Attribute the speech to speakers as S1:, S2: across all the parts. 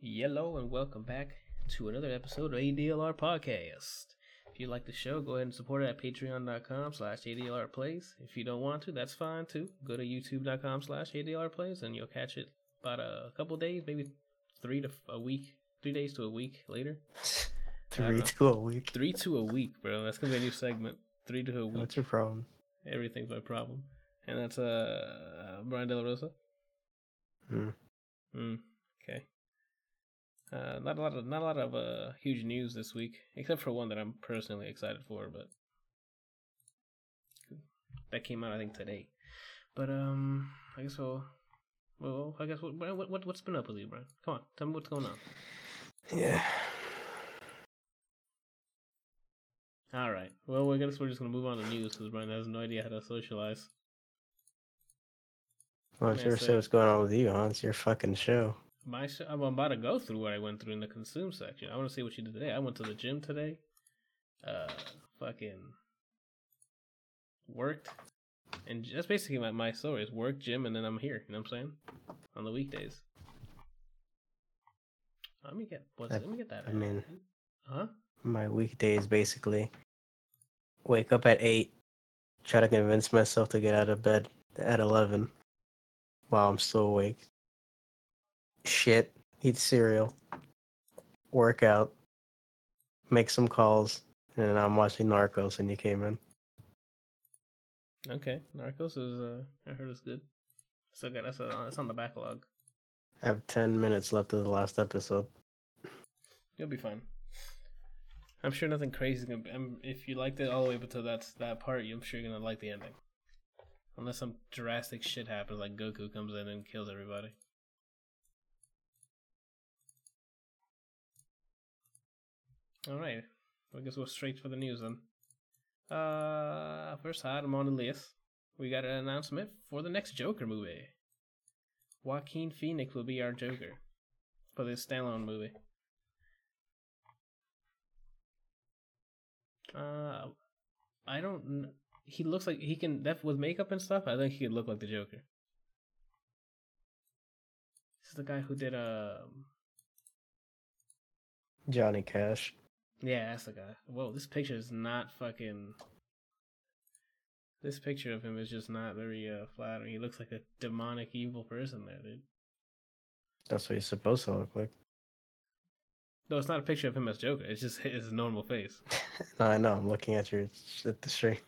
S1: Hello and welcome back to another episode of ADLR Podcast. If you like the show, go ahead and support it at patreon.com slash ADLR Plays. If you don't want to, that's fine too. Go to youtube.com slash ADLR Plays and you'll catch it about a couple days, maybe three to a week, three days to a week later.
S2: Three to a week.
S1: Three to a week, bro. That's gonna be a new segment. Three to a week.
S2: What's your problem?
S1: Everything's my problem. And that's uh Brian De La Rosa.
S2: Hmm.
S1: Mm, okay. Uh, not a lot of not a lot of uh huge news this week, except for one that I'm personally excited for, but that came out I think today. But um, I guess we'll. Well, I guess what what what what's been up with you, Brian? Come on, tell me what's going on.
S2: Yeah.
S1: All right. Well, I guess we're just gonna move on to news because Brian has no idea how to socialize.
S2: Well, it's your
S1: so-
S2: say what's going on with you, huh? It's your fucking show.
S1: My sh- I'm about to go through what I went through in the consume section. I want to see what you did today. I went to the gym today. Uh, fucking worked, and that's basically my my story: is work, gym, and then I'm here. You know what I'm saying? On the weekdays. Let me get what's,
S2: I-
S1: let me get that.
S2: I mean-
S1: huh?
S2: My weekdays basically wake up at eight, try to convince myself to get out of bed at eleven while I'm still awake. Shit, eat cereal, work out, make some calls, and I'm watching Narcos and you came in.
S1: Okay, Narcos is uh, I heard it's good. So good. that's uh, it's on the backlog.
S2: I have ten minutes left of the last episode.
S1: You'll be fine. I'm sure nothing crazy is gonna. Be, if you liked it all the way up to that that part, I'm sure you're gonna like the ending. Unless some drastic shit happens, like Goku comes in and kills everybody. All right, I guess we'll straight for the news then. Uh, first on the list, we got an announcement for the next Joker movie. Joaquin Phoenix will be our Joker for this standalone movie. Uh, I don't. He looks like he can. That with makeup and stuff, I think he could look like the Joker. This is the guy who did um.
S2: Johnny Cash.
S1: Yeah, that's the guy. Whoa, this picture is not fucking. This picture of him is just not very uh, flattering. He looks like a demonic, evil person there, dude.
S2: That's what he's supposed to look like.
S1: No, it's not a picture of him as Joker. It's just his normal face.
S2: no, I know. I'm looking at your at the stream.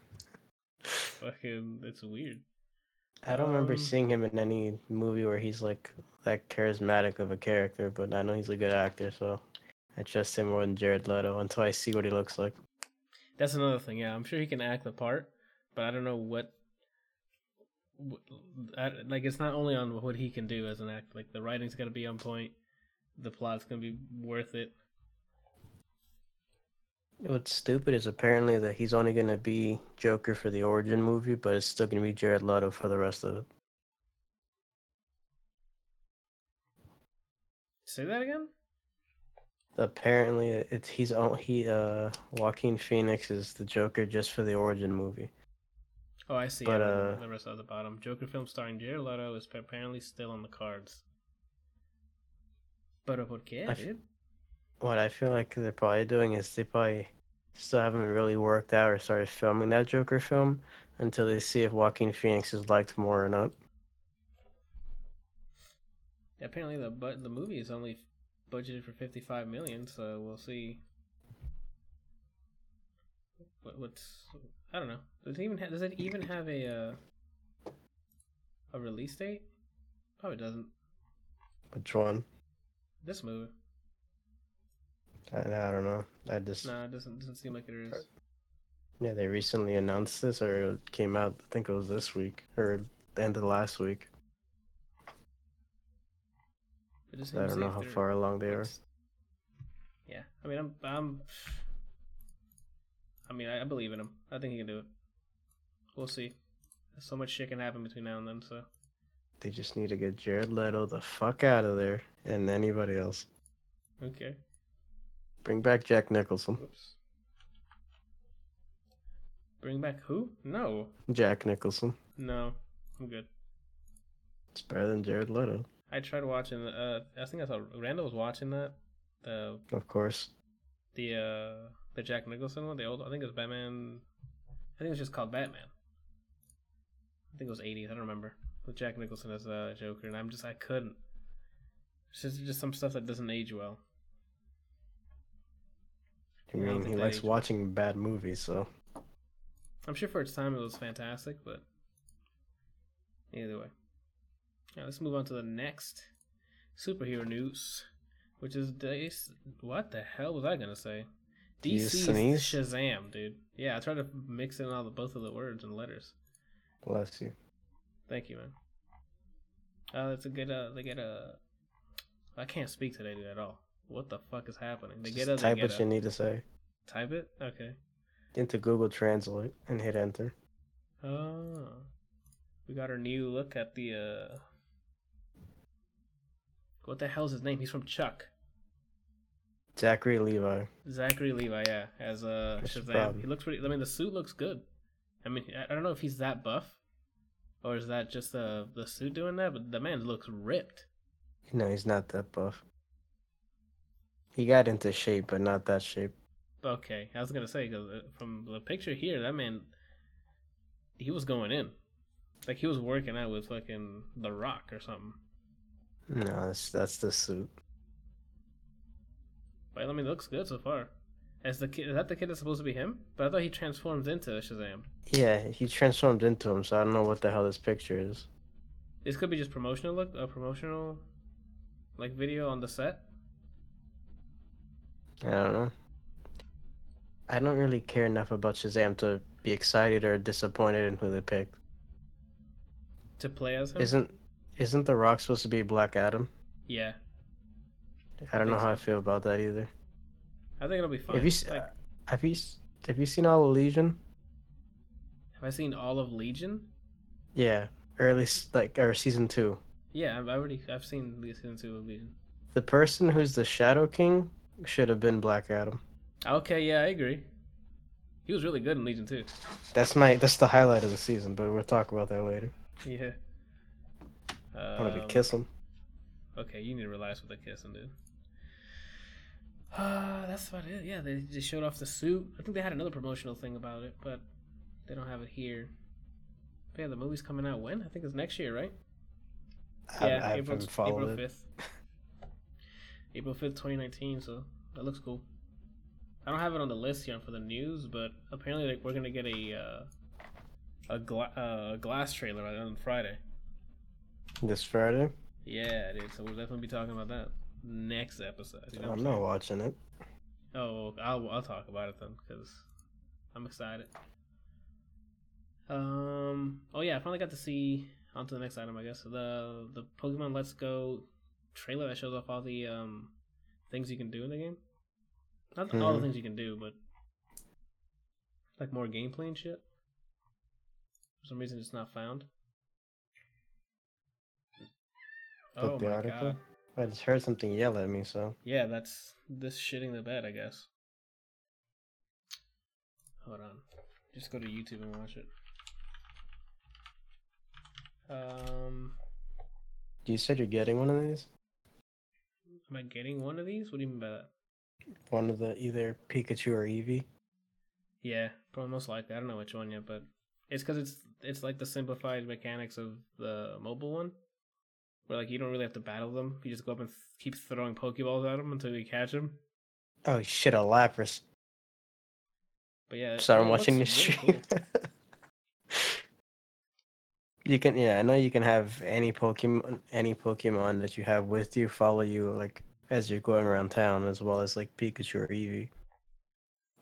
S1: Fucking, it's weird.
S2: I don't remember
S1: Um,
S2: seeing him in any movie where he's like that charismatic of a character, but I know he's a good actor, so I trust him more than Jared Leto until I see what he looks like.
S1: That's another thing. Yeah, I'm sure he can act the part, but I don't know what. wh- I, like, it's not only on what he can do as an actor. Like, the writing's got to be on point. The plot's gonna be worth it.
S2: What's stupid is apparently that he's only gonna be Joker for the origin movie, but it's still gonna be Jared Leto for the rest of it.
S1: Say that again.
S2: Apparently, it's he's on he uh Joaquin Phoenix is the Joker just for the origin movie.
S1: Oh, I see.
S2: But,
S1: yeah,
S2: uh,
S1: the rest at the bottom. Joker film starring Jared Leto is apparently still on the cards. Por qué,
S2: I f-
S1: dude?
S2: What I feel like they're probably doing is they probably still haven't really worked out or started filming that Joker film until they see if Joaquin Phoenix is liked more or not.
S1: Apparently, the but the movie is only budgeted for 55 million, so we'll see. What, what's I don't know. Does it even ha- does it even have a uh, a release date? Probably doesn't.
S2: Which one?
S1: This movie,
S2: I, I don't know. I just
S1: nah, it doesn't doesn't seem like it is.
S2: yeah, they recently announced this or it came out. I think it was this week or the end of last week.
S1: It just
S2: I don't know how far along they are.
S1: Yeah, I mean, I'm I'm. I mean, I, I believe in him. I think he can do it. We'll see. So much shit can happen between now and then, so.
S2: They just need to get Jared Leto the fuck out of there and anybody else.
S1: Okay.
S2: Bring back Jack Nicholson.
S1: Whoops. Bring back who? No.
S2: Jack Nicholson.
S1: No. I'm good.
S2: It's better than Jared Leto.
S1: I tried watching. Uh, I think I saw Randall was watching that. The
S2: Of course.
S1: the uh the Jack Nicholson one. The old. I think it was Batman. I think it was just called Batman. I think it was 80s. I don't remember. With Jack Nicholson as uh, Joker, and I'm just I couldn't. It's just just some stuff that doesn't age well.
S2: I mean, he likes watching bad movies, so
S1: I'm sure for its time it was fantastic, but either way. Now let's move on to the next superhero news, which is this. What the hell was I gonna say? DC's? Shazam, dude. Yeah, I tried to mix in all the both of the words and letters.
S2: bless you.
S1: Thank you, man. Uh, it's a good. Uh, they get a. I can't speak today, dude, at all. What the fuck is happening? They
S2: Just
S1: get a.
S2: Type what you need to say
S1: Type it. Okay.
S2: into Google Translate and hit enter.
S1: Oh, we got our new look at the. uh What the hell's his name? He's from Chuck.
S2: Zachary Levi.
S1: Zachary Levi, yeah, as uh, Shazam. He looks pretty. I mean, the suit looks good. I mean, I- I don't know if he's that buff, or is that just the the suit doing that? But the man looks ripped.
S2: No, he's not that buff. He got into shape, but not that shape.
S1: Okay, I was gonna say because from the picture here, that man, he was going in, like he was working out with fucking The Rock or something.
S2: No, that's that's the suit.
S1: But I mean, it looks good so far. As the kid, is that the kid that's supposed to be him? But I thought he transforms into Shazam.
S2: Yeah, he transformed into him, so I don't know what the hell this picture is.
S1: This could be just promotional look, a promotional, like video on the set.
S2: I don't know. I don't really care enough about Shazam to be excited or disappointed in who they picked.
S1: To play as him?
S2: Isn't isn't The Rock supposed to be Black Adam?
S1: Yeah,
S2: I don't know how I feel about that either.
S1: I think it'll be fun.
S2: Have you
S1: like,
S2: have you have you seen all of Legion?
S1: have I seen all of Legion?
S2: Yeah, early s- like or season two.
S1: Yeah, I've already I've seen season two of Legion.
S2: The person who's the Shadow King should have been Black Adam.
S1: Okay, yeah, I agree. He was really good in Legion too.
S2: That's my that's the highlight of the season, but we'll talk about that later.
S1: Yeah.
S2: I want to
S1: Um,
S2: be kiss him.
S1: Okay, you need to relax with the kissing, dude. Uh, that's about it. Yeah, they just showed off the suit. I think they had another promotional thing about it, but they don't have it here. But yeah, the movie's coming out when? I think it's next year, right?
S2: I,
S1: yeah,
S2: I
S1: April April fifth. April fifth, twenty nineteen. So that looks cool. I don't have it on the list yet for the news, but apparently like, we're gonna get a uh, a gla- uh, glass trailer on Friday.
S2: This Friday.
S1: Yeah, dude. So we'll definitely be talking about that next episode. you know
S2: I'm not watching it.
S1: Oh, I'll I'll talk about it then because I'm excited. Um. Oh yeah, I finally got to see. On to the next item, I guess. The the Pokemon Let's Go trailer that shows off all the um things you can do in the game. Not all the
S2: Mhm.
S1: things you can do, but like more gameplay and shit. For some reason, it's not found.
S2: Click
S1: Oh
S2: the
S1: my
S2: article.
S1: god!
S2: I just heard something yell at me, so
S1: Yeah, that's this shitting the bed, I guess. Hold on. Just go to YouTube and watch it. Um,
S2: you said you're getting one of these.
S1: am I getting one of these? What do you mean by that?
S2: One of the either Pikachu or Eevee.
S1: Yeah, probably most likely. I don't know which one yet, but it's because it's it's like the simplified mechanics of the mobile one, where like you don't really have to battle them. You just go up and th- keep throwing Pokeballs at them until you catch them.
S2: Oh shit, a Lapras.
S1: But yeah,
S2: Sorry, I'm watching
S1: looks
S2: this
S1: really
S2: stream.
S1: cool.
S2: you can, yeah, I know you can have any Pokemon, any Pokemon that you have with you follow you like as you're going around town, as well as like Pikachu or Eevee.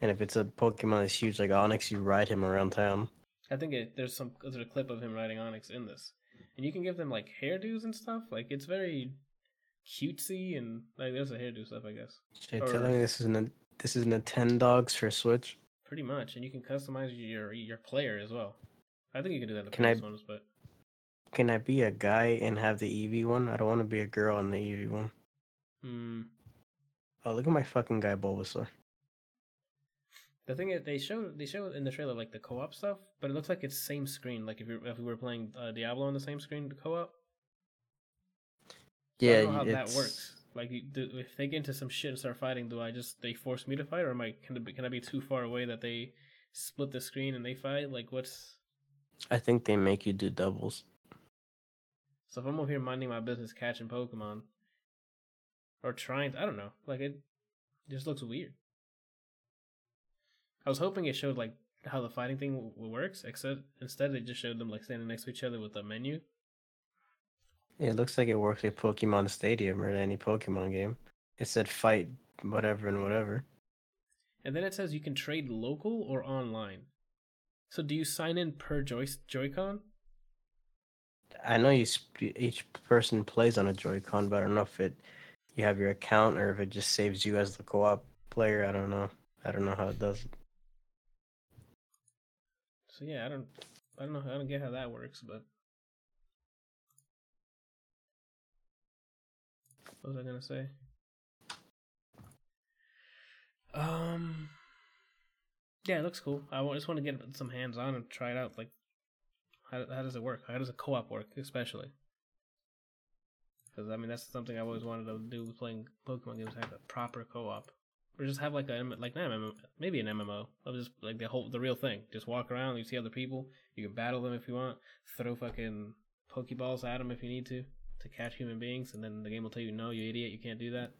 S2: And if it's a Pokemon that's huge like Onix, you ride him around town.
S1: I think it, there's some there's a clip of him riding Onix in this, and you can give them like hairdos and stuff. Like it's very cutesy and like there's a hairdo stuff, I guess, Or-
S2: telling me this is Nin- this is Nintendogs for Switch?
S1: pretty much. And you can customize your your player as well. I think you can do that in the
S2: Can I-
S1: previous ones, but
S2: Can I be a guy and have the Eevee one? I don't want to be a girl in the Eevee one.
S1: hmm,
S2: Oh, look at my fucking guy Bulbasaur.
S1: The thing is they show they show in the trailer like the co-op stuff, but it looks like it's same screen. Like if you if we were playing uh, Diablo on the same screen, the co-op.
S2: Yeah,
S1: I don't know how that works. Like, do, if they get into some shit and start fighting, do I just they force me to fight, or am I can it be, can I be too far away that they split the screen and they fight? Like, what's
S2: I think they make you do doubles.
S1: so if I'm over here minding my business, catching Pokemon, or trying, to, I don't know, like it just looks weird. I was hoping it showed like how the fighting thing w- works, except instead it just showed them like standing next to each other with a menu.
S2: Yeah, it looks like it works like Pokemon Stadium or any Pokemon game. It said fight whatever and whatever.
S1: And then it says you can trade local or online. So do you sign in per Joy Joy-Con?
S2: I know you sp- each person plays on a Joy-Con, but I don't know if it you have your account or if it just saves you as the co-op player. I don't know. I don't know how it does. it.
S1: So yeah, I don't I don't know I don't get how that works, but what was I gonna say? Um Yeah, it looks cool. I just want to get some hands on and try it out. Like how how does it work? How does a co op work, especially? Because I mean that's something I've always wanted to do with playing Pokemon games, I have a proper co op. Or just have like a like not MMO, maybe an MMO of just like the whole the real thing. Just walk around, you see other people, you can battle them if you want, throw fucking Pokeballs at them if you need to to catch human beings, and then the game will tell you no, you idiot, you can't do that.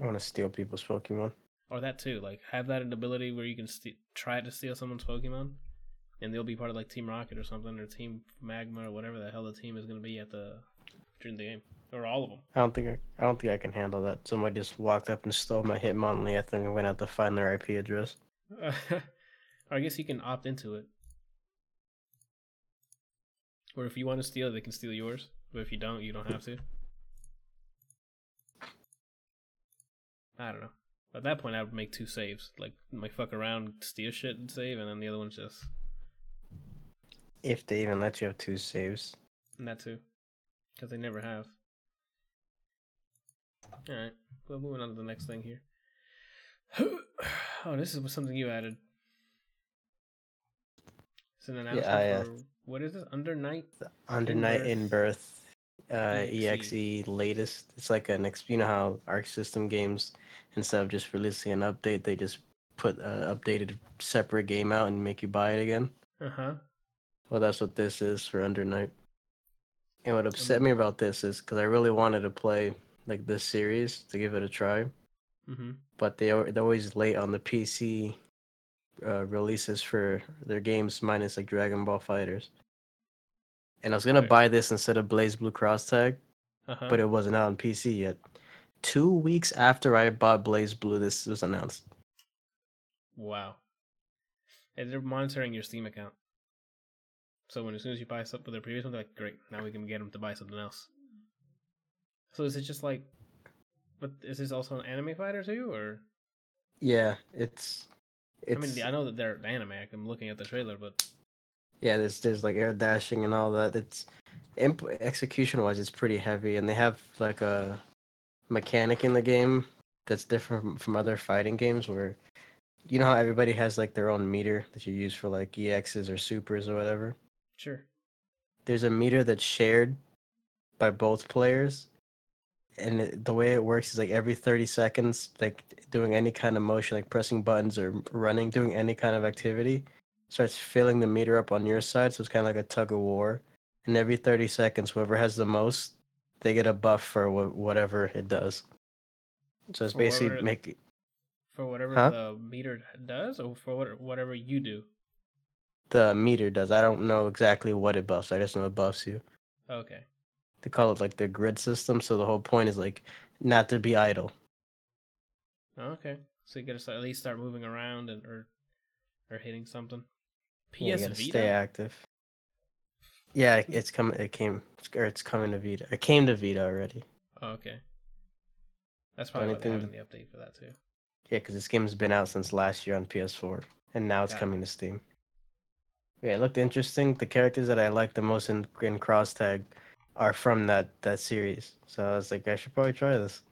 S2: I want to steal people's Pokemon.
S1: Or that too, like have that ability where you can st- try to steal someone's Pokemon, and they'll be part of like Team Rocket or something, or Team Magma or whatever the hell the team is going to be at the during the game, or all of them.
S2: I don't think I, I don't think I can handle that. Somebody just walked up and stole my Hitmonlee. I think I'm gonna have to find their IP address.
S1: or I guess you can opt into it. Or if you want to steal, they can steal yours. But if you don't, you don't have to. I don't know. At that point, I would make two saves. Like, my fuck around, steal shit and save, and then the other one's just.
S2: If they even let you have two saves.
S1: And that too. Because they never have. Alright. Well, moving on to the next thing here. oh, this is something you added. It's an announcement
S2: I, uh,
S1: for. What is this? Under Night?
S2: Under
S1: In
S2: Night
S1: Birth.
S2: in Birth, uh,
S1: EXE.
S2: EXE latest. It's like an ex- you know how Arc System games instead of just releasing an update, they just put an updated separate game out and make you buy it again.
S1: Uh huh.
S2: Well, that's what this is for Under Night. And what upset me about this is because I really wanted to play like this series to give it a try,
S1: Mm hmm.
S2: but they are they're always late on the PC uh, releases for their games, minus like Dragon Ball FighterZ. And I was gonna
S1: Okay.
S2: buy this instead of BlazBlue Cross Tag,
S1: Uh huh.
S2: but it wasn't out on PC yet. Two weeks after I bought Blaze Blue, this was announced.
S1: Wow. And they're monitoring your Steam account. So when as soon as you buy something with their previous one, they're like, great, now we can get them to buy something else. So is it just like, but is this also an anime fighter too, or
S2: Yeah, it's. it's
S1: I mean, I know that they're anime. I'm looking at the trailer, but
S2: Yeah, there's there's like air dashing and all that. It's imp- execution wise, it's pretty heavy, and they have like a mechanic in the game that's different from, from other fighting games where you know how everybody has like their own meter that you use for like EXs or supers or whatever.
S1: Sure.
S2: There's a meter that's shared by both players, and it, the way it works is like every 30 seconds, like doing any kind of motion, like pressing buttons or running, doing any kind of activity, starts filling the meter up on your side. So it's kind of like a tug of war. And every 30 seconds, whoever has the most, they get a buff for wh- whatever it does. So it's
S1: For
S2: basically make
S1: For whatever
S2: Huh?
S1: the meter does, or for what, whatever you do.
S2: The meter does. I don't know exactly what it buffs. I just know it buffs you.
S1: Okay.
S2: They call it like the grid system. So the whole point is like not to be idle.
S1: Okay. So you gotta at least start moving around and or or hitting something. PS
S2: Yeah, you gotta
S1: Vita.
S2: stay active. Yeah, it's coming. It came, or it's coming to Vita. It came to Vita already.
S1: Oh, okay. That's probably why they
S2: Anything
S1: have the update for that too.
S2: Yeah, because this game's been out since last year on PS4, and now it's
S1: Got it.
S2: coming to Steam. Yeah, it looked interesting. The characters that I like the most in in Cross Tag are from that that series. So I was like, I should probably try this.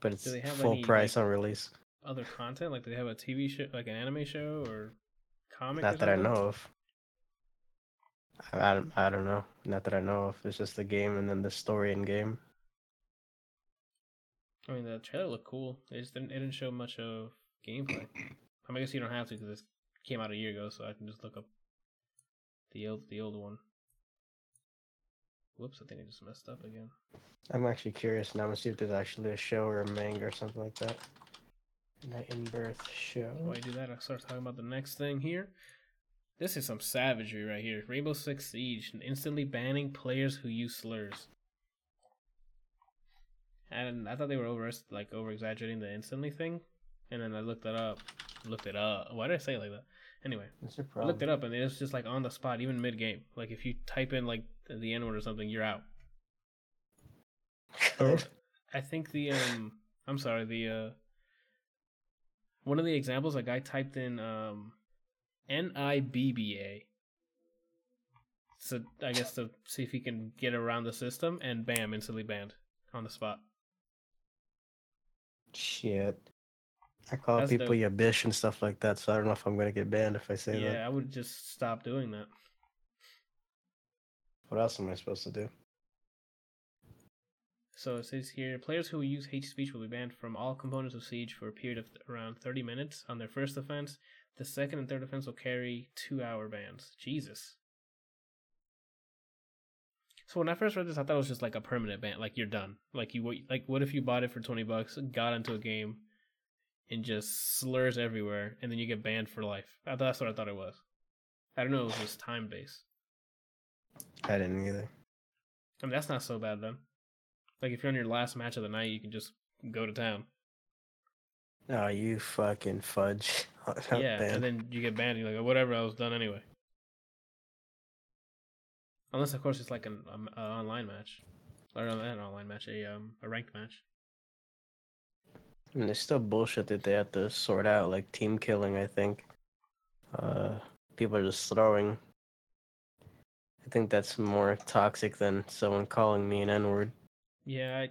S2: But it's full
S1: any,
S2: price
S1: like,
S2: on release.
S1: Other content, like do they have a TV show, like an anime show or comic? or
S2: Not that I know of. I, I, don't, I don't know. Not that I know of. It's just the game and then the story in game.
S1: I mean, the trailer looked cool. It just didn't. It didn't show much of gameplay. I, mean, I guess you don't have to because it came out a year ago, so I can just look up the old the old one. Whoops! I think I just messed up again.
S2: I'm actually curious now to see if there's actually a show or a manga or something like that. Night in Birth show.
S1: While I do that, I start talking about the next thing here. This is some savagery right here. Rainbow Six Siege instantly banning players who use slurs. And I thought they were over like over exaggerating the instantly thing, and then I looked it up. Looked it up. Why did I say it like that? Anyway, I looked it up and it's just like on the spot, even mid game. Like if you type in like the N word or something, you're out. I think the um, I'm sorry, the uh, one of the examples, a guy typed in um, N I B B A. So I guess to see if he can get around the system, and bam, instantly banned on the spot.
S2: Shit. I call That's people dope. bitch and stuff like that, so I don't know if I'm gonna get banned if I say
S1: yeah,
S2: that.
S1: Yeah, I would just stop doing that.
S2: What else am I supposed to do?
S1: So it says here players who use hate speech will be banned from all components of Siege for a period of around 30 minutes on their first offense. The second and third offense will carry two hour bans. Jesus. So when I first read this, I thought it was just like a permanent ban, like you're done. Like you, like what if you bought it for 20 bucks, got into a game, and just slurs everywhere, and then you get banned for life. That's what I thought it was. I don't know. It was just time based.
S2: I didn't either.
S1: I mean, that's not so bad then. Like if you're on your last match of the night, you can just go to town.
S2: Oh, you fucking fudge!
S1: yeah, and then you get banned. You're like, whatever, I was done anyway. Unless, of course, it's like an um, online match, or not an online match, a um a ranked match.
S2: And there's still bullshit that they have to sort out, like team killing. I think uh, people are just throwing. I think that's more toxic than someone calling me an N word.
S1: Yeah, I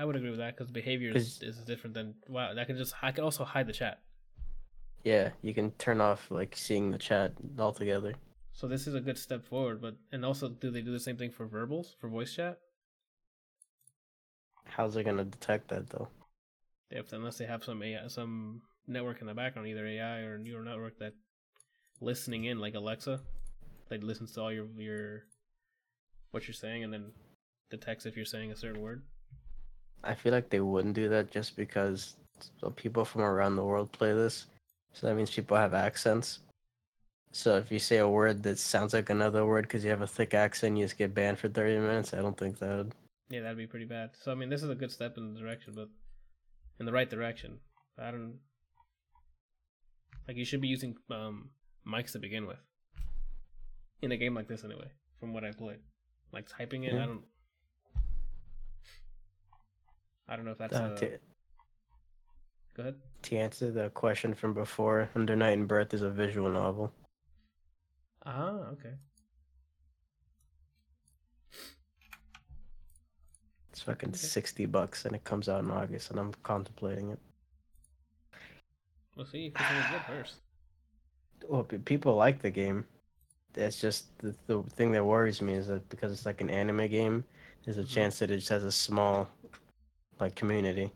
S1: I would agree with that because behavior is, is different than wow. That can just I can also hide the chat.
S2: Yeah, you can turn off like seeing the chat altogether.
S1: So this is a good step forward, but and also do they do the same thing for verbals for voice chat?
S2: How's it gonna detect that though?
S1: If unless they have some AI, some network in the background, either AI or neural network that listening in, like Alexa, that listens to all your your what you're saying and then detects if you're saying a certain word.
S2: I feel like they wouldn't do that just because people from around the world play this, so that means people have accents. So if you say a word that sounds like another word because you have a thick accent, you just get banned for thirty minutes. I don't think that. Would...
S1: Yeah, that'd be pretty bad. So I mean, this is a good step in the direction, but in the right direction. I don't like you should be using um mics to begin with. In a game like this anyway, from what I played. Like typing it, yeah. I don't I don't know if that's uh, a... to, Go ahead.
S2: To answer the question from before, Under Night in Birth is a visual novel.
S1: Ah, okay.
S2: It's fucking okay. sixty bucks, and it comes out in August, and I'm contemplating it.
S1: We'll see if it's good first.
S2: Well, people like the game. It's just the, the thing that worries me is that because it's like an anime game, there's a mm-hmm. chance that it just has a small, like community.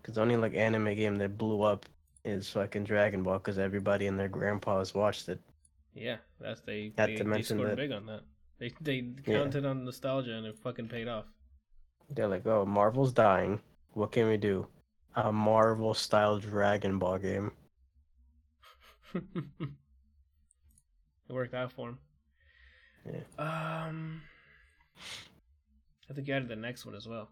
S2: Because only like anime game that blew up is fucking Dragon Ball because everybody and their grandpas watched it.
S1: Yeah, that's they. Had they, to mention they scored that, big on that. They they counted yeah. on nostalgia and it fucking paid off.
S2: They're like, oh, Marvel's dying. What can we do? A Marvel style Dragon Ball game.
S1: it worked out for him.
S2: Yeah.
S1: Um, I think you added the next one as well.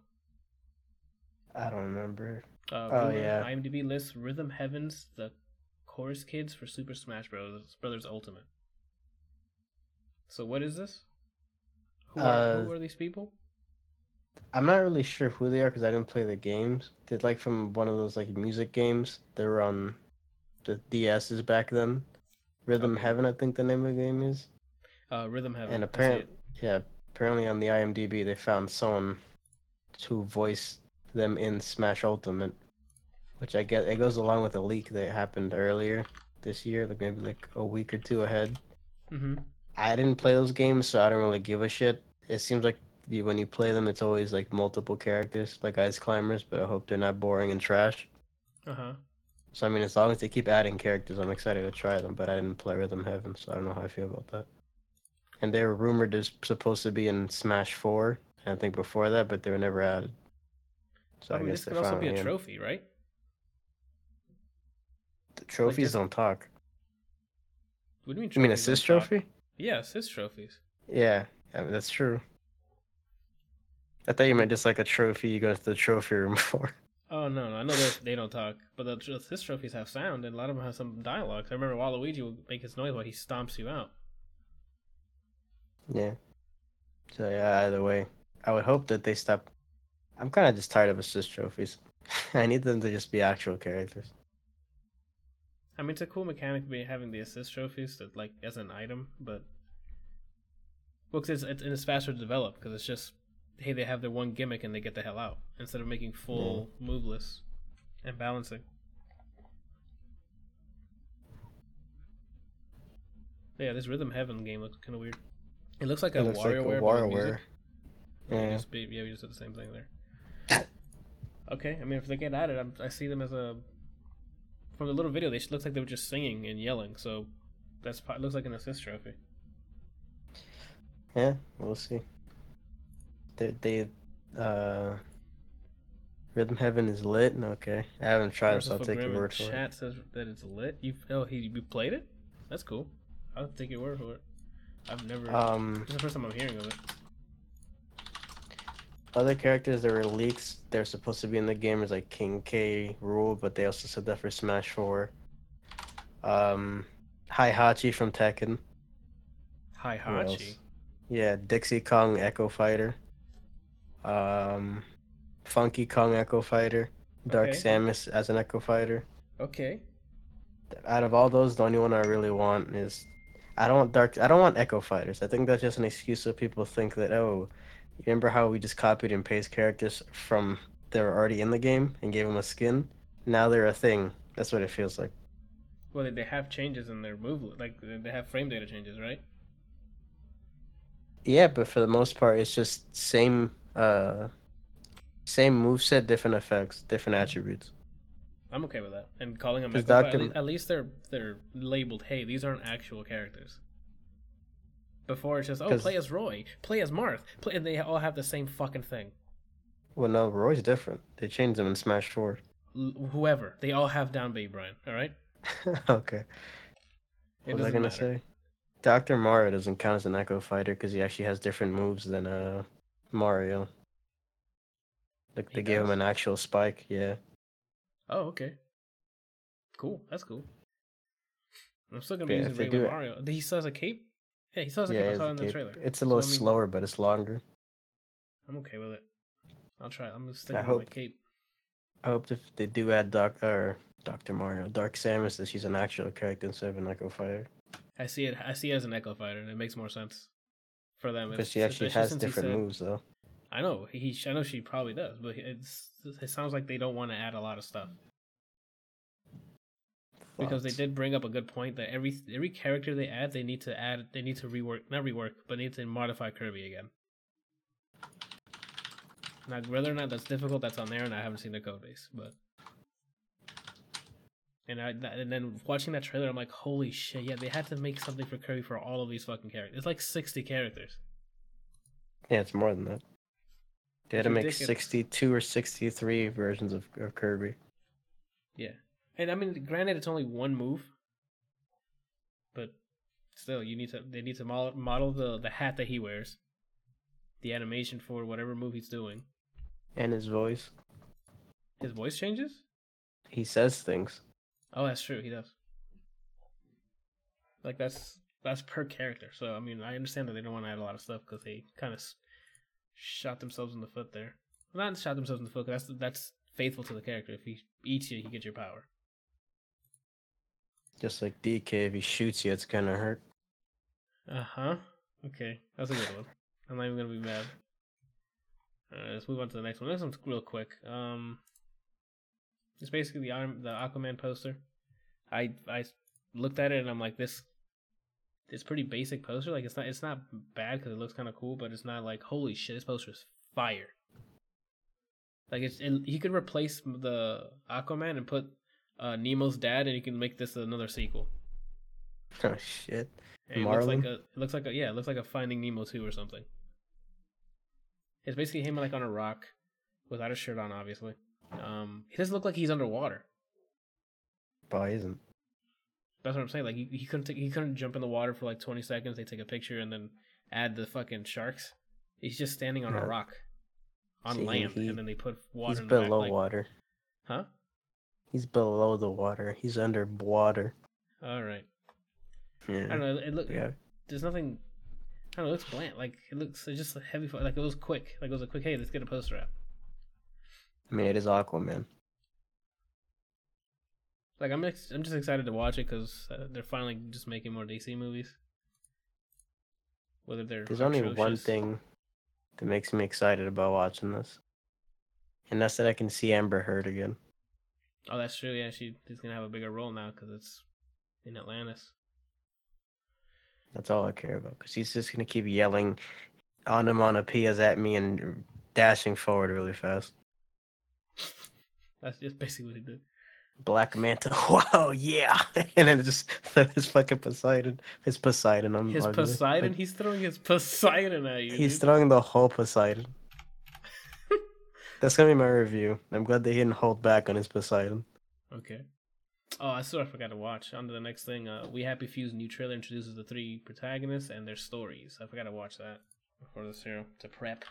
S2: I don't remember.
S1: Uh, oh yeah. IMDb lists Rhythm Heaven's, the chorus kids for Super Smash Bros. Brothers Ultimate. So what is this? Who are, uh, who are these people?
S2: I'm not really sure who they are because I didn't play the games. They're like from one of those like music games. They were on the DSs back then. Rhythm okay. Heaven, I think the name of the game is.
S1: Uh, Rhythm Heaven.
S2: And apparently, yeah, apparently on the IMDb they found someone to voice them in Smash Ultimate, which I get it goes along with a leak that happened earlier this year, like maybe like a week or two ahead.
S1: Mm-hmm.
S2: I didn't play those games, so I don't really give a shit. It seems like you, when you play them, it's always like multiple characters, like Ice Climbers, but I hope they're not boring and trash.
S1: Uh huh.
S2: So I mean, as long as they keep adding characters, I'm excited to try them. But I didn't play Rhythm Heaven, so I don't know how I feel about that. And they were rumored to supposed to be in Smash Four, I think before that, but they were never added. So
S1: I mean, this could also be a
S2: in.
S1: trophy, right?
S2: The trophies
S1: this-
S2: don't talk.
S1: What do you mean?
S2: You mean assist
S1: talk?
S2: trophy?
S1: Yeah, assist trophies.
S2: Yeah, I mean, that's true. I thought you meant just like a trophy you go to the trophy room for.
S1: Oh no, no, I know that they don't talk, but the assist trophies have sound, and a lot of them have some dialogue. I remember Waluigi will make his noise while he stomps you out.
S2: Yeah. So yeah, either way, I would hope that they stop. I'm kind of just tired of assist trophies. I need them to just be actual characters.
S1: I mean, it's a cool mechanic be having the assist trophies that like as an item, but well, 'cause it's, it's it's faster to develop because it's just hey, they have their one gimmick and they get the hell out instead of making full moveless and balancing. Yeah, this Rhythm Heaven game looks kind of weird. It looks like a
S2: It looks like a
S1: WarioWare, but.
S2: WarioWare.
S1: Yeah, just, be- yeah, we just did the same thing there. okay, I mean, if they get added, I'm, I see them as a. From the little video, they looks like they were just singing and yelling, so that's it looks like an assist trophy.
S2: Yeah, we'll see. They, they, uh, Rhythm Heaven is lit. Okay, I haven't tried it, so I'll take your word for it.
S1: Chat says that it's lit. You oh he you played it? That's cool. I'll take your word for it. I've never.
S2: Um,
S1: this is the first time I'm hearing of it.
S2: other characters that were leaks, they're supposed to be in the game is like King K. Rool, but they also said that for Smash Four. Um, Heihachi from Tekken.
S1: Heihachi.
S2: Yeah, Dixie Kong Echo Fighter. Um, Funky Kong Echo Fighter. Dark
S1: Okay.
S2: Samus as an Echo Fighter.
S1: Okay.
S2: Out of all those, the only one I really want is I don't want Dark. I don't want Echo Fighters. I think that's just an excuse so people think that oh, remember how we just copied and pasted characters from that were already in the game and gave them a skin? Now they're a thing. That's what it feels like.
S1: Well, they- they have changes in their move, like they have frame data changes, right?
S2: Yeah, but for the most part, it's just same uh, same moveset, different effects, different attributes.
S1: I'm okay with that. And calling them at, least, at least they're they're labeled. Hey, these aren't actual characters. Before it's just oh, play as Roy, play as Marth, play, and they all have the same fucking thing.
S2: Well, no, Roy's different. They changed him in Smash Four.
S1: L- whoever, they all have down B, Brian. All right.
S2: okay.
S1: It
S2: What was I gonna
S1: matter.
S2: say? Doctor Mario doesn't count as an Echo Fighter because he actually has different moves than uh Mario. Like
S1: He
S2: they gave him an actual spike. Yeah.
S1: Oh, okay. Cool. That's cool. I'm still gonna
S2: Yeah,
S1: be
S2: if
S1: using regular Mario. He still has a cape. Yeah, he still has a
S2: yeah.
S1: cape. I
S2: it's
S1: saw in the
S2: cape.
S1: trailer.
S2: It's a little
S1: So, I mean-
S2: slower, but it's longer.
S1: I'm okay with it. I'll try. I'm just sticking
S2: I
S1: with my cape.
S2: I hope if they do add Doc or Doctor Mario, Dark Samus, that she's an actual character instead of an Echo Fighter
S1: I see it. I see it as an Echo Fighter, and it makes more sense for them.
S2: because she actually has different
S1: said-
S2: moves though.
S1: I know he. I know she probably does, but it's. It sounds like they don't want to add a lot of stuff because they did bring up a good point that every every character they add, they need to add. They need to rework, not rework, but need to modify Kirby again. Now, whether or not that's difficult, that's on there, and I haven't seen the code base, but. And I and then watching that trailer, I'm like, holy shit! Yeah, they had to make something for Kirby for all of these fucking characters. It's like sixty characters.
S2: Yeah, it's more than that. They had to make 62 or 63 versions of, of Kirby.
S1: Yeah, and I mean, granted, it's only one move, but still, you need to. They need to model, model the the hat that he wears, the animation for whatever move he's doing.
S2: And his voice.
S1: His voice changes.
S2: He says things.
S1: Oh, that's true. He does. Like that's that's per character. So I mean, I understand that they don't want to add a lot of stuff because they kind of shot themselves in the foot there. Not shot themselves in the foot. that's that's faithful to the character. If he eats you, he gets your power.
S2: Just like DK, if he shoots you, it's gonna hurt.
S1: Uh huh. Okay, that's a good one. I'm not even gonna be mad. Let's move on to the next one. This one's real quick. Um, it's basically the Iron, the Aquaman poster. I I looked at it and I'm like, this it's pretty basic poster. Like it's not it's not bad because it looks kind of cool, but it's not like holy shit, this poster is fire. Like it's it, he could replace the Aquaman and put uh, Nemo's dad, and you can make this another sequel.
S2: Oh shit!
S1: And it looks like a it looks like a yeah, it looks like a Finding Nemo two or something. It's basically him like on a rock, without a shirt on, obviously. Um, he doesn't look like he's underwater.
S2: He isn't.
S1: That's what I'm saying. Like he, he couldn't take, he couldn't jump in the water for like 20 seconds. They take a picture and then add the fucking sharks. He's just standing on
S2: Yeah.
S1: a rock on
S2: See,
S1: land,
S2: he-
S1: and then they put water.
S2: He's
S1: in the back,
S2: below
S1: like-
S2: water.
S1: Huh?
S2: He's below the water. He's under water.
S1: All right.
S2: Yeah.
S1: I don't know. It look.
S2: Yeah.
S1: There's nothing. I don't know. It looks bland. Like it looks. It's just heavy. Like it was quick. Like it was a quick. Hey, let's get a poster out.
S2: I mean, it is Aquaman.
S1: Like I'm. Ex- I'm just excited to watch it because uh, they're finally just making more DC movies. Whether they're
S2: There's only one thing that makes me excited about watching this, and that's that I can see Amber Heard again.
S1: Oh, that's true. Yeah, she, she's gonna have a bigger role now because it's in Atlantis.
S2: That's all I care about. Because he's just gonna keep yelling onomatopoeias at me and dashing forward really fast.
S1: That's just basically what he did.
S2: Black Manta, wow, yeah, and then just his fucking Poseidon, his Poseidon. I'm
S1: His. Poseidon.
S2: Like,
S1: he's throwing his Poseidon at you.
S2: he's
S1: dude.
S2: throwing the whole Poseidon. That's gonna be my review. I'm glad they didn't hold back on his Poseidon.
S1: Okay. Oh, I sort of forgot to watch. On to the next thing. Uh, We Happy Few's new trailer introduces the three protagonists and their stories. I forgot to watch that before this here to prep.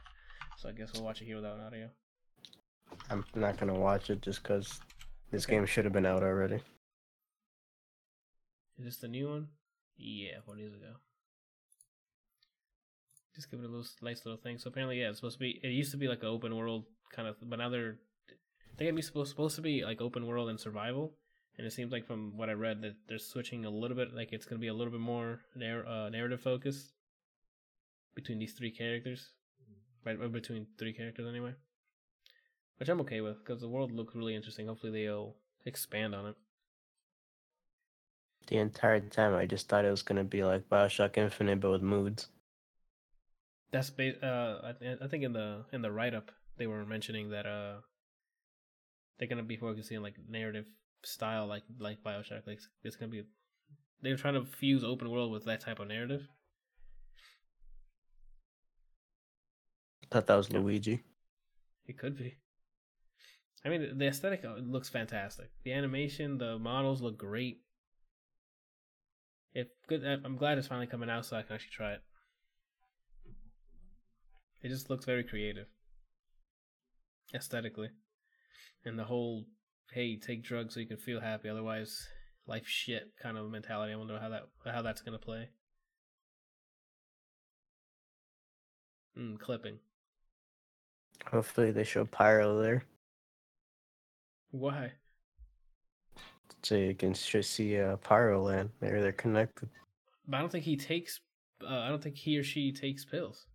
S1: So I guess we'll watch it here without audio.
S2: I'm not gonna watch it just because this game should have been out already.
S1: Is this the new one? Yeah, four days ago. Just give it a little nice little thing. So apparently, yeah, it's supposed to be. It used to be like an open world kind of, but now they're. I think it's supposed supposed to be like open world and survival, and it seems like from what I read that they're switching a little bit. Like it's gonna be a little bit more narr- uh, narrative focused between these three characters, right? Between three characters anyway, which I'm okay with because the world looks really interesting. Hopefully, they'll expand on it.
S2: The entire time, I just thought it was gonna be like Bioshock Infinite, but with moods.
S1: That's ba- uh I, th- I think in the in the write up they were mentioning that uh they're gonna be focusing on like narrative style like like Bioshock like it's gonna be they're trying to fuse open world with that type of narrative.
S2: Thought that was
S1: Yeah.
S2: Luigi.
S1: It could be. I mean the aesthetic uh, looks fantastic. The animation, the models look great. If good, I- I'm glad it's finally coming out so I can actually try it. It just looks very creative, aesthetically, and the whole "hey, take drugs so you can feel happy, otherwise life shit" kind of mentality. I wonder how that how that's gonna play. Mm, clipping.
S2: Hopefully, they show Pyro there
S1: Why?
S2: so you can see uh, Pyro Land. Maybe they're connected.
S1: But I don't think he takes. Uh, I don't think he or she takes pills.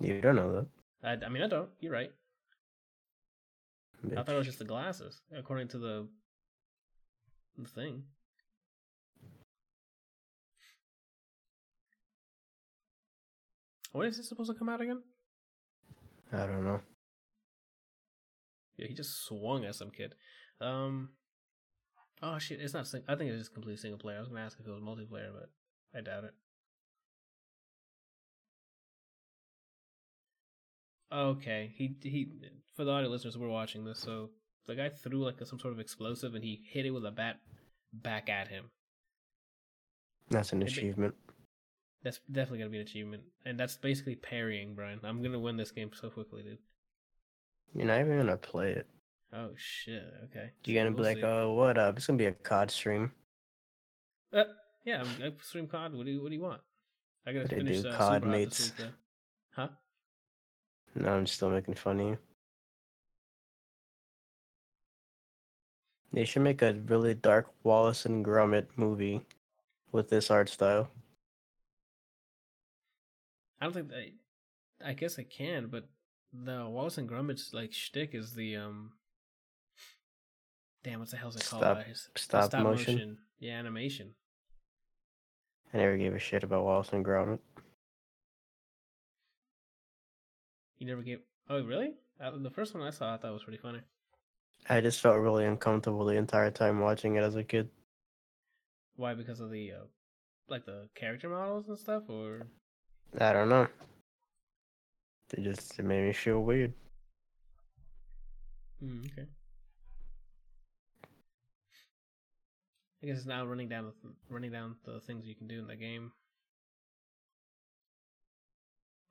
S2: You don't know that.
S1: I, I mean, I don't. You're right. I thought it was just the glasses, according to the the thing. When is this supposed to come out again?
S2: I don't know.
S1: Yeah, he just swung at some kid. Um. Oh shit! It's not. Sing- I think it's just completely single player. I was gonna ask if it was multiplayer, but I doubt it. Okay, he he. For the audio listeners, we're watching this. So the guy threw like some sort of explosive, and he hit it with a bat back at him.
S2: That's an achievement.
S1: That's definitely gonna be an achievement, and that's basically parrying, Brian. I'm gonna win this game so quickly, dude.
S2: You're not even gonna play it.
S1: Oh shit! Okay.
S2: You're gonna
S1: We'll
S2: be like,
S1: see.
S2: "Oh, what up?" It's gonna be a COD stream.
S1: Uh, yeah, I'm, I stream COD. What do you What do you want? I gotta
S2: What
S1: finish
S2: do,
S1: uh,
S2: COD
S1: Super
S2: mates?
S1: week. Huh?
S2: No, I'm still making fun of you. They should make a really dark Wallace and Gromit movie with this art style.
S1: I don't think they. I guess I can, but the Wallace and Gromit's like shtick is the um. Damn, what the hell's it called?
S2: Stop-
S1: the
S2: stop motion?
S1: Yeah, animation.
S2: I never gave a shit about Wallace and Gromit.
S1: You never gave. Oh, really? The first one I saw, I thought was pretty funny.
S2: I just felt really uncomfortable the entire time watching it as a kid.
S1: Why? Because of the uh, like the character models and stuff, or
S2: I don't know. They just it made me feel weird.
S1: Mm, okay. I guess it's now running down the, running down the things you can do in the game.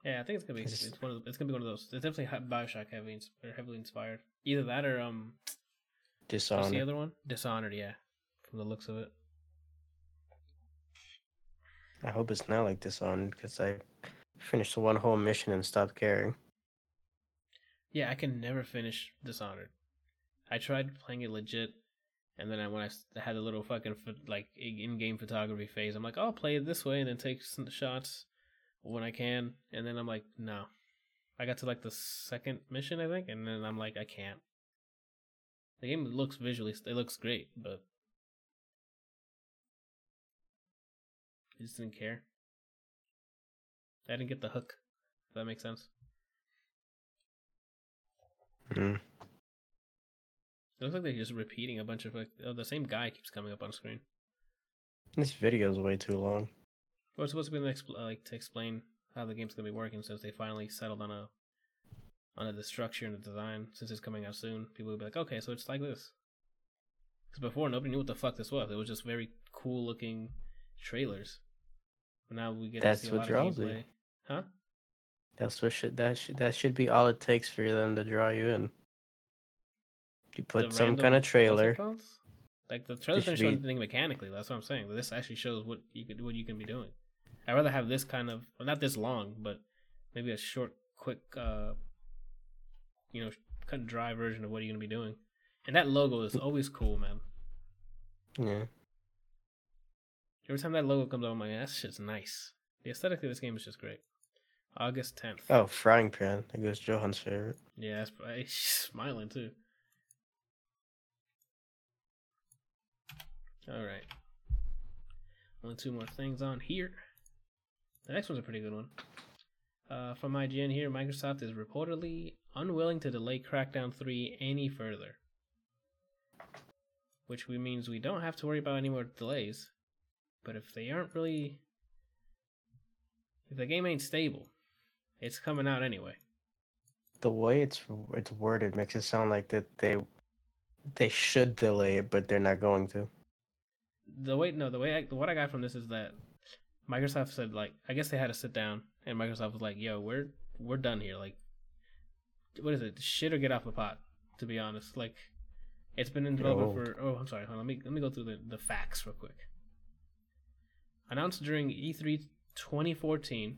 S1: Yeah, I think it's gonna be
S2: It's-
S1: it's one of the, it's gonna be one of those. It's definitely Bioshock heavy or heavily inspired. Either that or um, Dishonored. what's the other one? Dishonored. Yeah, from the looks of it.
S2: I hope it's not like Dishonored because I finished the one whole mission and stopped caring.
S1: Yeah, I can never finish Dishonored. I tried playing it legit, and then I, when I had a little fucking like in-game photography phase, I'm like, "Oh, I'll play it this way and then take some shots when I can. And then I'm like, no. I got to like the second mission, I think, and then I'm like, I can't. The game looks visually, it looks great, but I just didn't care. I didn't get the hook. If that makes sense.
S2: Mm.
S1: It looks like they're just repeating a bunch of like oh, the same guy keeps coming up on screen.
S2: This video is way too long.
S1: Well, it's supposed to be an expl- uh, like to explain how the game's gonna be working since they finally settled on a on a, the structure and the design. Since it's coming out soon, people will be like, okay, so it's like this. Because before nobody knew what the fuck this was. It was just very cool looking trailers. But now we get
S2: That's
S1: to see a
S2: what
S1: lot of
S2: draws you.
S1: gameplay. Huh?
S2: That's what should that should that should be all it takes for them to draw you in. You put some
S1: random-
S2: kind of trailer.
S1: Like the trailer doesn't show anything mechanically. That's what I'm saying. This actually shows what you could what you can be doing. I'd rather have this kind of well, not this long, but maybe a short, quick, uh, you know, cut and dry version of what you're gonna be doing. And that logo is always cool, man.
S2: Yeah.
S1: Every time that logo comes up, I'm like, that shit's nice. The aesthetic of this game is just great. August 10th.
S2: Oh, frying pan. I guess Johan's favorite.
S1: Yeah, that's, she's smiling too. All right. Only two more things on here. The next one's a pretty good one. Uh, from IGN here, Microsoft is reportedly unwilling to delay Crackdown 3 any further. Which means we don't have to worry about any more delays. But if they aren't really. If the game ain't stable, it's coming out anyway.
S2: The way it's it's worded makes it sound like that they they should delay it, but they're not going to.
S1: The way no the way I, what I got from this is that Microsoft said like I guess they had to sit down and Microsoft was like yo we're we're done here. Like what is it? Shit or get off the pot to be honest. Like it's been in development for oh I'm sorry. Hold on, let me let me go through the the facts real quick. Announced during E E3 2014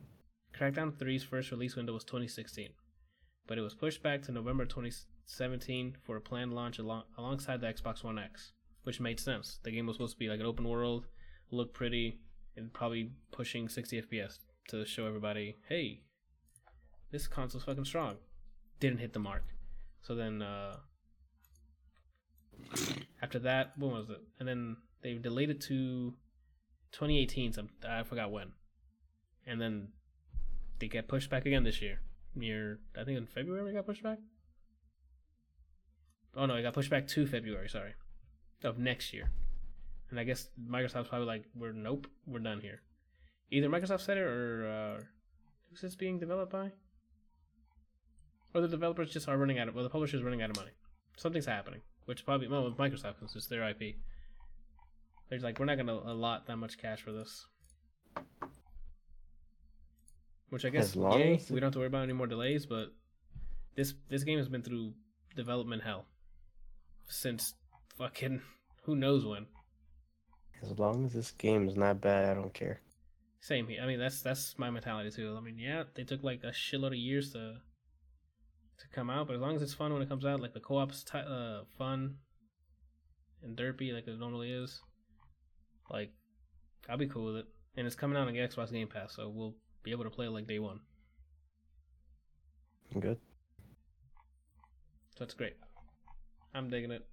S1: Crackdown 3's first release window was 2016 but it was pushed back to November 2017 for a planned launch along, alongside the Xbox One X which made sense. The game was supposed to be like an open world, look pretty, and probably pushing 60 FPS to show everybody, hey, this console's fucking strong. Didn't hit the mark. So then, uh, after that, when was it? And then they delayed it to 2018. Some I forgot when. And then they get pushed back again this year. Near I think in February it got pushed back. Oh no, it got pushed back to February. Sorry of next year. And I guess Microsoft's probably like, we're nope, we're done here. Either Microsoft said it or uh, who's this being developed by? Or the developers just are running out of, well, the publisher's running out of money. Something's happening, which probably, well, with Microsoft, because it's their IP. They're like, we're not going to allot that much cash for this. Which I guess, yay,
S2: as
S1: we don't have to worry about any more delays, but this this game has been through development hell since fucking who knows when.
S2: As long as this game is not bad, I don't care.
S1: Same here. I mean, that's that's my mentality too. I mean, yeah, they took like a shitload of years to to come out, but as long as it's fun when it comes out, like the co-op's t- uh, fun and derpy like it normally is, like I'll be cool with it. And it's coming out on the Xbox Game Pass, so we'll be able to play it like day one.
S2: Good.
S1: So it's great. I'm digging it.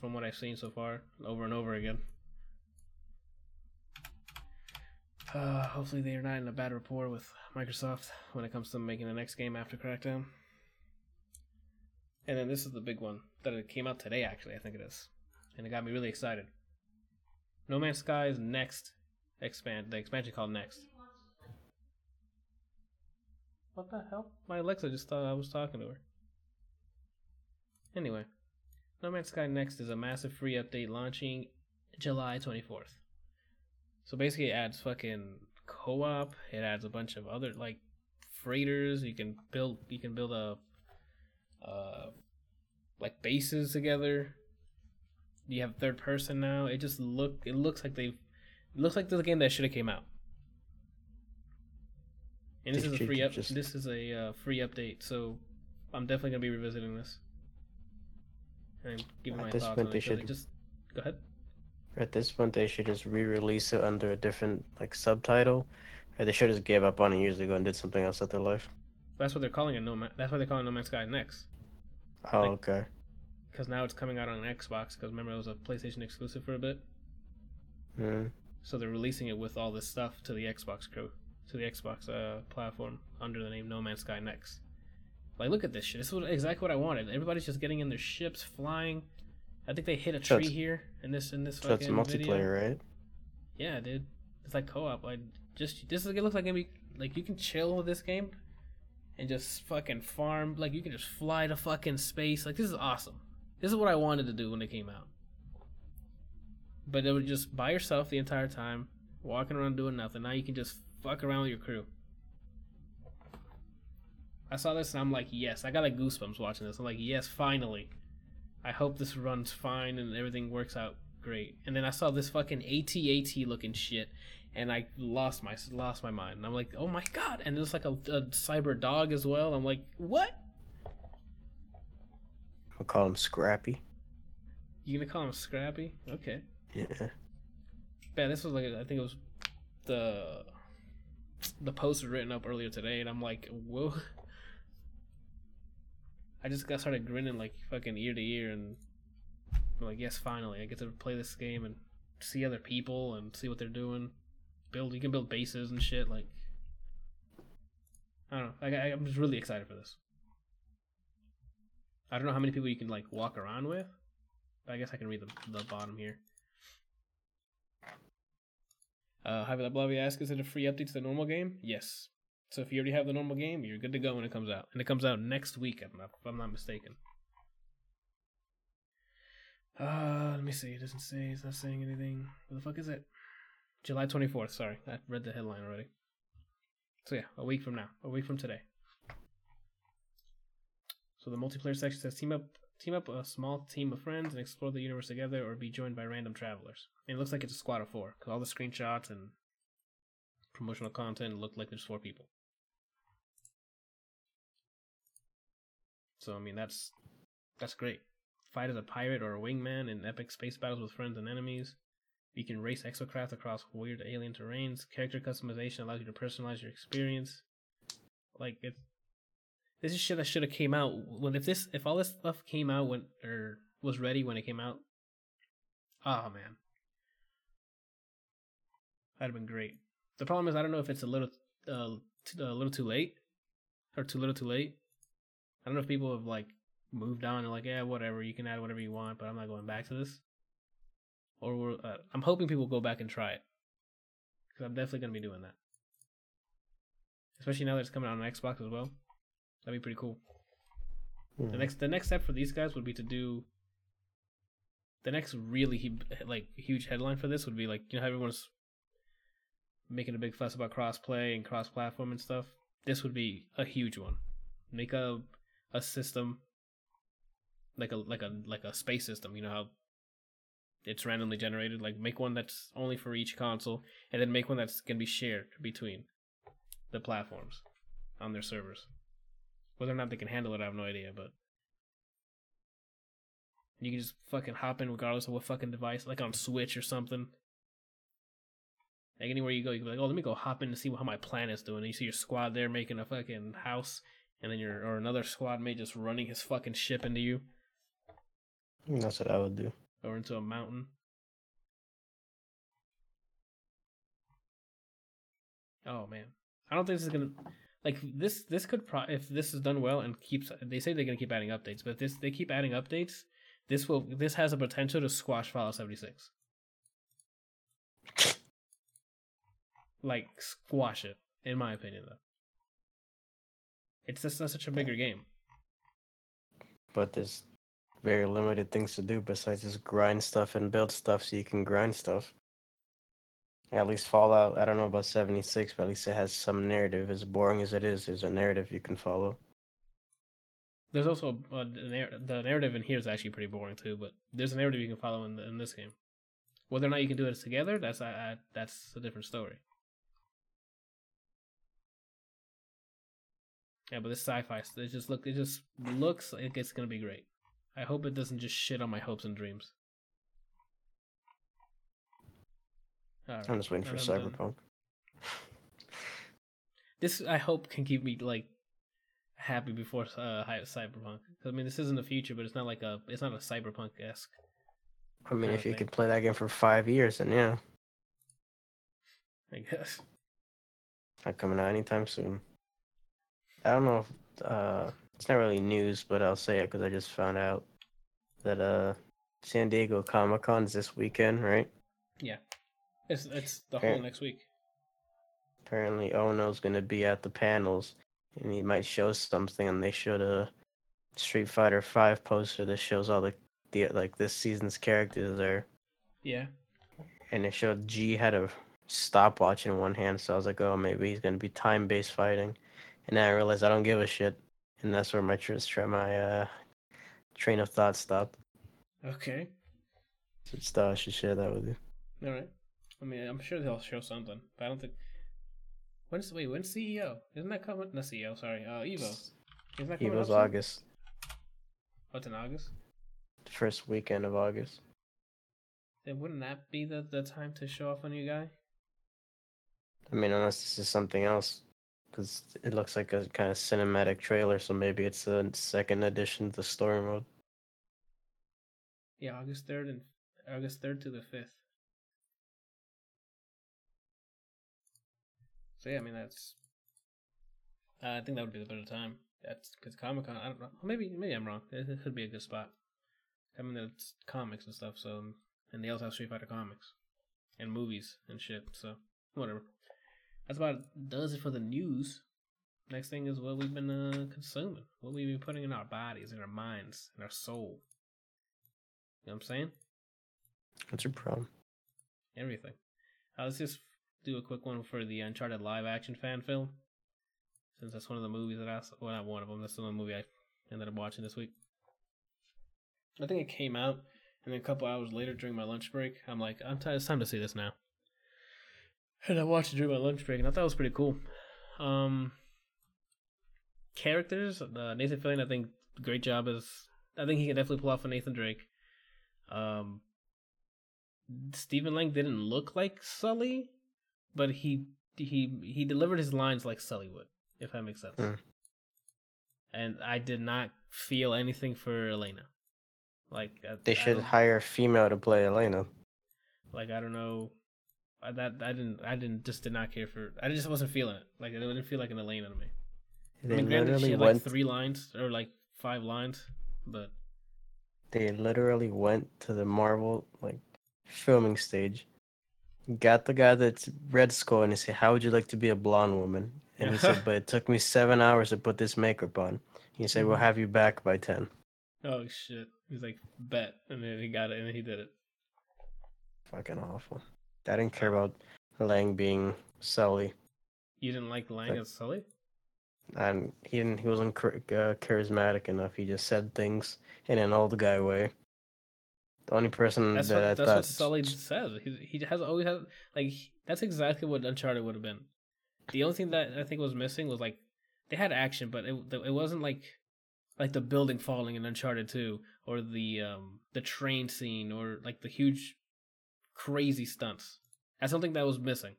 S1: From what I've seen so far, over and over again. Uh, hopefully they are not in a bad rapport with Microsoft when it comes to making the next game after Crackdown. And then this is the big one that it came out today. Actually, I think it is, and it got me really excited. No Man's Sky's next expand the expansion called Next. What the hell? My Alexa just thought I was talking to her. Anyway, No Man's Sky Next is a massive free update launching July 24th. So basically, it adds fucking co-op. It adds a bunch of other like freighters. You can build. You can build a, uh, like bases together. You have third person now. It just look. It looks like they've. It looks like the game that should have came out. And this is a free up. This is a uh, free update, so I'm definitely gonna be revisiting this giving
S2: At
S1: my
S2: this
S1: thoughts
S2: point,
S1: on
S2: they
S1: it.
S2: should-
S1: Just go ahead.
S2: At this point, they should just re-release it under a different like subtitle, or they should just give up on it years ago and did something else with their life.
S1: That's what they're calling it. No Man. That's why they're calling No Man's Sky Next.
S2: Oh,
S1: Like-
S2: okay.
S1: because now it's coming out on Xbox. Because remember, it was a PlayStation exclusive for a bit,
S2: Mm.
S1: so they're releasing it with all this stuff to the Xbox crew, to the Xbox uh, platform under the name No Man's Sky Next. Like, look at this shit. This is exactly what I wanted. Everybody's just getting in their ships, flying. I think they hit a tree
S2: it's-
S1: here in this in this
S2: So it's multiplayer,
S1: video.
S2: right?
S1: Yeah, dude. It's like co-op. Like, just this is it looks like gonna be like you can chill with this game and just fucking farm. Like you can just fly to fucking space. Like this is awesome. This is what I wanted to do when it came out. But it was just by yourself the entire time, walking around doing nothing. Now you can just fuck around with your crew. I saw this and I'm like, yes. I got like goosebumps watching this. I'm like, yes, finally. I hope this runs fine and everything works out great. And then I saw this fucking AT-AT looking shit, and I lost my lost my mind. And I'm like, oh my god! And there's like a, a cyber dog as well. I'm like, what?
S2: I'll call him Scrappy.
S1: You gonna call him Scrappy? Okay.
S2: Yeah.
S1: Man, this was like I think it was the the post was written up earlier today, and I'm like, whoa. I just got started grinning like fucking ear to ear, and I'm like, yes, finally, I get to play this game and see other people and see what they're doing. Build, you can build bases and shit. Like, I don't know. I, I'm just really excited for this. I don't know how many people you can like walk around with, but I guess I can read the the bottom here. Uh, Javi Lablavi asks, is it a free update to the normal game? Yes. So if you already have the normal game, you're good to go when it comes out. And it comes out next week, if I'm not, if I'm not mistaken. Uh, let me see. It doesn't say. It's not saying anything. What the fuck is it? July 24th. Sorry. I read the headline already. So yeah, a week from now. A week from today. So the multiplayer section says team up team up a small team of friends and explore the universe together or be joined by random travelers. And it looks like it's a squad of four because all the screenshots and promotional content look like there's four people. So I mean that's that's great. Fight as a pirate or a wingman in epic space battles with friends and enemies. You can race exocraft across weird alien terrains. Character customization allows you to personalize your experience. Like it's this is shit that should have came out when if this if all this stuff came out when or was ready when it came out. Oh man, that'd have been great. The problem is I don't know if it's a little uh, a little too late or too little too late. I don't know if people have like moved on and like yeah whatever you can add whatever you want, but I'm not going back to this. Or we're, uh, I'm hoping people go back and try it because I'm definitely gonna be doing that. Especially now that it's coming out on Xbox as well. That'd be pretty cool. The
S2: Hmm.
S1: next the next step for these guys would be to do the next really hu- like huge headline for this would be like you know how everyone's making a big fuss about crossplay and cross platform and stuff. This would be a huge one. Make a a system like a like a like a space system. You know how it's randomly generated. Like make one that's only for each console, and then make one that's gonna be shared between the platforms on their servers. Whether or not they can handle it, I have no idea, but you can just fucking hop in regardless of what fucking device, like on Switch or something. Like anywhere you go, you can be like, oh, let me go hop in to see how my planet's doing. And you see your squad there making a fucking house, and then your or another squad mate just running his fucking ship into you mm,
S2: That's what I would do.
S1: or into a mountain. Oh man, I don't think this is gonna like this. This could pro if this is done well and keeps. They say they're gonna keep adding updates, but this they keep adding updates. This will. This has a potential to squash Fallout seventy six. Like squash it, in my opinion, though. It's just not such a bigger game.
S2: But there's very limited things to do besides just grind stuff and build stuff so you can grind stuff. At least Fallout, I don't know about 76, but at least it has some narrative. As boring as it is, there's a narrative you can follow.
S1: There's also uh, the, narrative in here is actually pretty boring too, but there's a narrative you can follow in, the, in this game. Whether or not you can do it together, that's I, I, that's a different story. Yeah, but this sci-fi, it just look, it just looks like it's gonna be great. I hope it doesn't just shit on my hopes and dreams. Alright,
S2: I'm just waiting for Cyberpunk.
S1: This I hope can keep me like happy before uh, Cyberpunk. I mean, this isn't the future, but it's not like a, it's not a Cyberpunk esque.
S2: I mean, if you
S1: thing.
S2: could play that game for five years, then yeah,
S1: I guess.
S2: not coming out anytime soon. I don't know if uh, it's not really news, but I'll say it because I just found out that uh, San Diego Comic Con is this weekend, right?
S1: Yeah, it's it's the whole next week.
S2: Apparently, Ono's gonna be at the panels, and he might show something. And they showed a Street Fighter Five poster that shows all the, the like this season's characters there,
S1: Yeah.
S2: and it showed G had a stopwatch in one hand. So I was like, oh, maybe he's gonna be time based fighting, and then I realized I don't give a shit, and that's where my tr- my uh train of thought stopped.
S1: Okay.
S2: Just thought I should share that with you.
S1: All right. I mean, I'm sure they'll show something, but I don't think. When's wait? When's CEO? Isn't that coming? Not CEO. Sorry. Uh, Evo. Isn't that coming
S2: Evo's
S1: up?
S2: August,
S1: it's in August.
S2: The first weekend of August.
S1: Then wouldn't that be the the time to show off a new guy?
S2: I mean, unless this is something else, because it looks like a kind of cinematic trailer, so maybe it's a second edition to story mode.
S1: Yeah, August third and August third to the fifth. So yeah, I mean that's. Uh, I think that would be the better time. That's because Comic Con. I don't know. Maybe maybe I'm wrong. It, it could be a good spot. I mean, it's comics and stuff. So and they also have Street Fighter comics and movies and shit. So whatever. That's about does it for the news. Next thing is what we've been uh, consuming, what we've been putting in our bodies, in our minds, in our soul. You know what I'm saying?
S2: What's your problem?
S1: Everything. Uh, let's just do a quick one for the Uncharted live action fan film. Since that's one of the movies that I saw. Well, not one of them. That's the one movie I ended up watching this week. I think it came out, and then a couple hours later during my lunch break, I'm like, I'm t- it's time to see this now. And I watched it during my lunch break, and I thought it was pretty cool. Um, characters, uh, Nathan Fillion, I think, great job as. I think he can definitely pull off a Nathan Drake. Um, Stephen Lang didn't look like Sully, but he he he delivered his lines like Sully would, if that makes sense.
S2: Mm.
S1: And I did not feel anything for Elena. Like
S2: They
S1: I
S2: should hire a female to play Elena.
S1: like I don't know. I, that I didn't I didn't just did not care for. I just wasn't feeling it. Like it didn't feel like an Elena to me.
S2: They
S1: I mean, granted, she
S2: literally
S1: had
S2: went.
S1: like three lines or like five lines, but
S2: They literally went to the Marvel like filming stage, got the guy that's Red Skull, and he said, "How would you like to be a blonde woman?" And he said, "But it took me seven hours to put this makeup on." He said, "We'll
S1: Mhm.
S2: have you back by 10.
S1: oh shit, he's like bet, and then he got it, and then he did it.
S2: Fucking awful. I didn't care about Lang being Sully,
S1: You didn't like Lang
S2: Like-
S1: as Sully?
S2: and he didn't. He wasn't uh, charismatic enough. He just said things in an old guy way. The only person
S1: That's
S2: that
S1: what
S2: I
S1: that's
S2: thought
S1: what Sully says. He he has always had like he- that's exactly what Uncharted would have been. The only thing that I think was missing was like they had action, but it it wasn't like like the building falling in Uncharted Two or the um the train scene or like the huge crazy stunts. That's something that was missing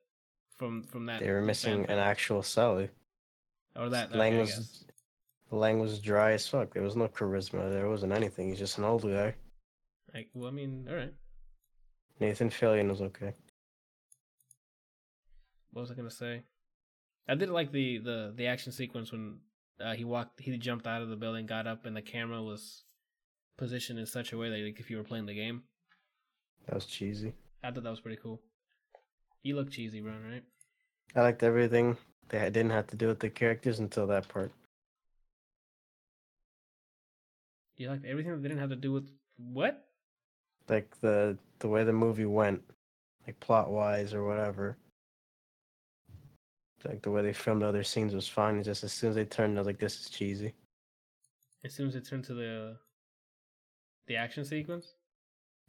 S1: from from that.
S2: they were missing an actual Sully.
S1: or that.
S2: Lang was. Lang was dry as fuck. There was no charisma. There wasn't anything. He's just an old guy.
S1: like well, I mean, all right.
S2: Nathan Fillion was okay.
S1: What was I gonna say? I did like the the the action sequence when uh, he walked, he jumped out of the building, got up, and the camera was positioned in such a way that like if you were playing the game.
S2: That was cheesy.
S1: I thought that was pretty cool. You look cheesy, Ron, right?
S2: I liked everything. They didn't have to do with the characters until that part.
S1: You liked everything that didn't have to do with what?
S2: Like the the way the movie went, like plot wise or whatever. Like the way they filmed other scenes was fine. It's just as soon as they turned, I was like, "This is cheesy."
S1: As soon as it turned to the the action sequence.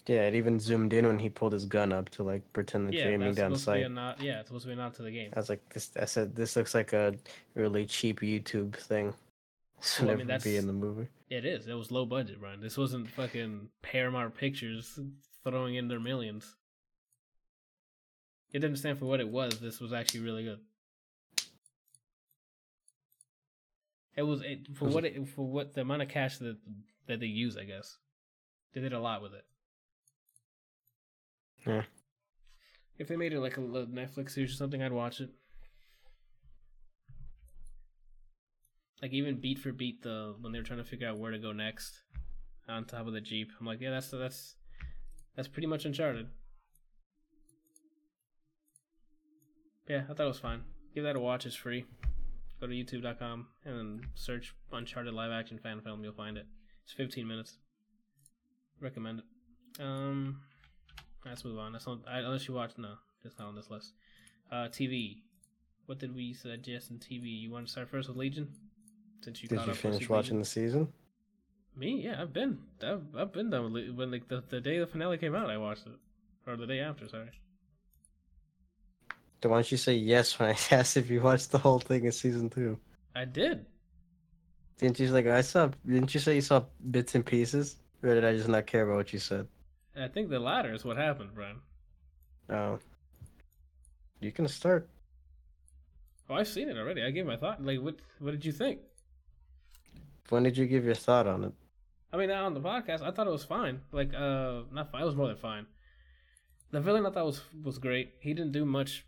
S2: Yeah, it even zoomed in when he pulled his gun up to like pretend that
S1: yeah,
S2: you're aiming
S1: that's
S2: down
S1: supposed to be a
S2: sight.
S1: nod. Yeah, it's supposed to be a nod to the game.
S2: I was like, "This." I said, "This looks like a really cheap YouTube thing." This
S1: Well, I mean,
S2: never be in the movie.
S1: It is. It was low budget, Ron. This wasn't fucking Paramount Pictures throwing in their millions. It didn't stand for what it was. This was actually really good. It was it, for what it for what the amount of cash that that they use. I guess they did a lot with it.
S2: Yeah.
S1: If they made it like a Netflix series or something, I'd watch it. Like even beat for beat, the when they were trying to figure out where to go next, on top of the jeep, I'm like, yeah, that's that's that's pretty much Uncharted. Yeah, I thought it was fine. Give that a watch. It's free. Go to YouTube.com and search Uncharted live action fan film. You'll find it. It's 15 minutes. Recommend it. Um, let's move on. That's I, unless you watch. No, it's not on this list. Uh, TV. What did we suggest in TV? You want to start first with Legion? Since you
S2: Did you
S1: up
S2: finish watching
S1: Legion?
S2: the season?
S1: Me? Yeah, I've been. I've, I've been done with when like the, the day the finale came out. I watched it, or the day after. Sorry.
S2: Then why don't you say yes when I asked if you watched the whole thing in season two?
S1: I did.
S2: Didn't you like I saw? Didn't you say you saw bits and pieces, or did I just not care about what you said?
S1: I think the latter is what happened, Brian.
S2: Oh, you can start.
S1: Oh, I've seen it already. I gave my thought. Like, what? What did you think?
S2: When did you give your thought on it?
S1: I mean, on the podcast, I thought it was fine. Like, uh, not fine. It was more than fine. The villain I thought was was great. He didn't do much.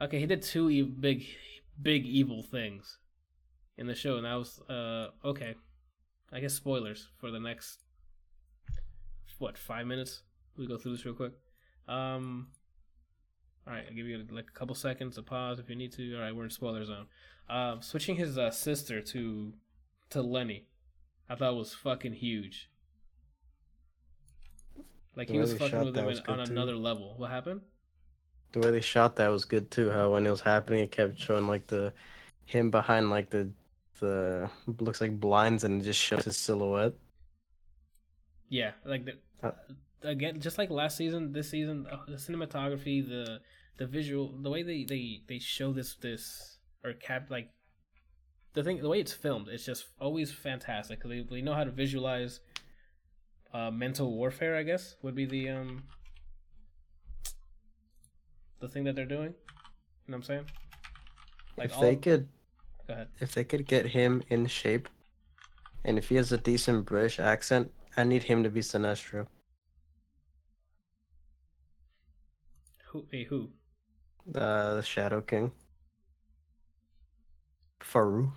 S1: Okay, he did two e- big, big evil things in the show, and that was uh okay. I guess spoilers for the next what five minutes. We go through this real quick. Um, all right, I'll give you like a couple seconds to pause if you need to. All right, we're in spoiler zone. Um, switching his uh, sister to to Lenny, I thought was fucking huge. Like
S2: The
S1: he was fucking with him in, on
S2: too.
S1: another level. What happened?
S2: The way they shot that was good too. How when it was happening, it kept showing like the him behind like the the looks like blinds and it just shows his silhouette.
S1: Yeah, like the, again, just like last season, this season, uh, the cinematography, the the visual, the way they they they show this this or cap like the thing, the way it's filmed, it's just always fantastic. They they know how to visualize uh, mental warfare. I guess would be the um the thing that they're doing. You know what I'm saying? Like
S2: if
S1: all.
S2: they could,
S1: Go ahead.
S2: if they could get him in shape, and if he has a decent British accent, I need him to be Sinestro.
S1: Who? Hey, who?
S2: Uh, the Shadow King. Farouk.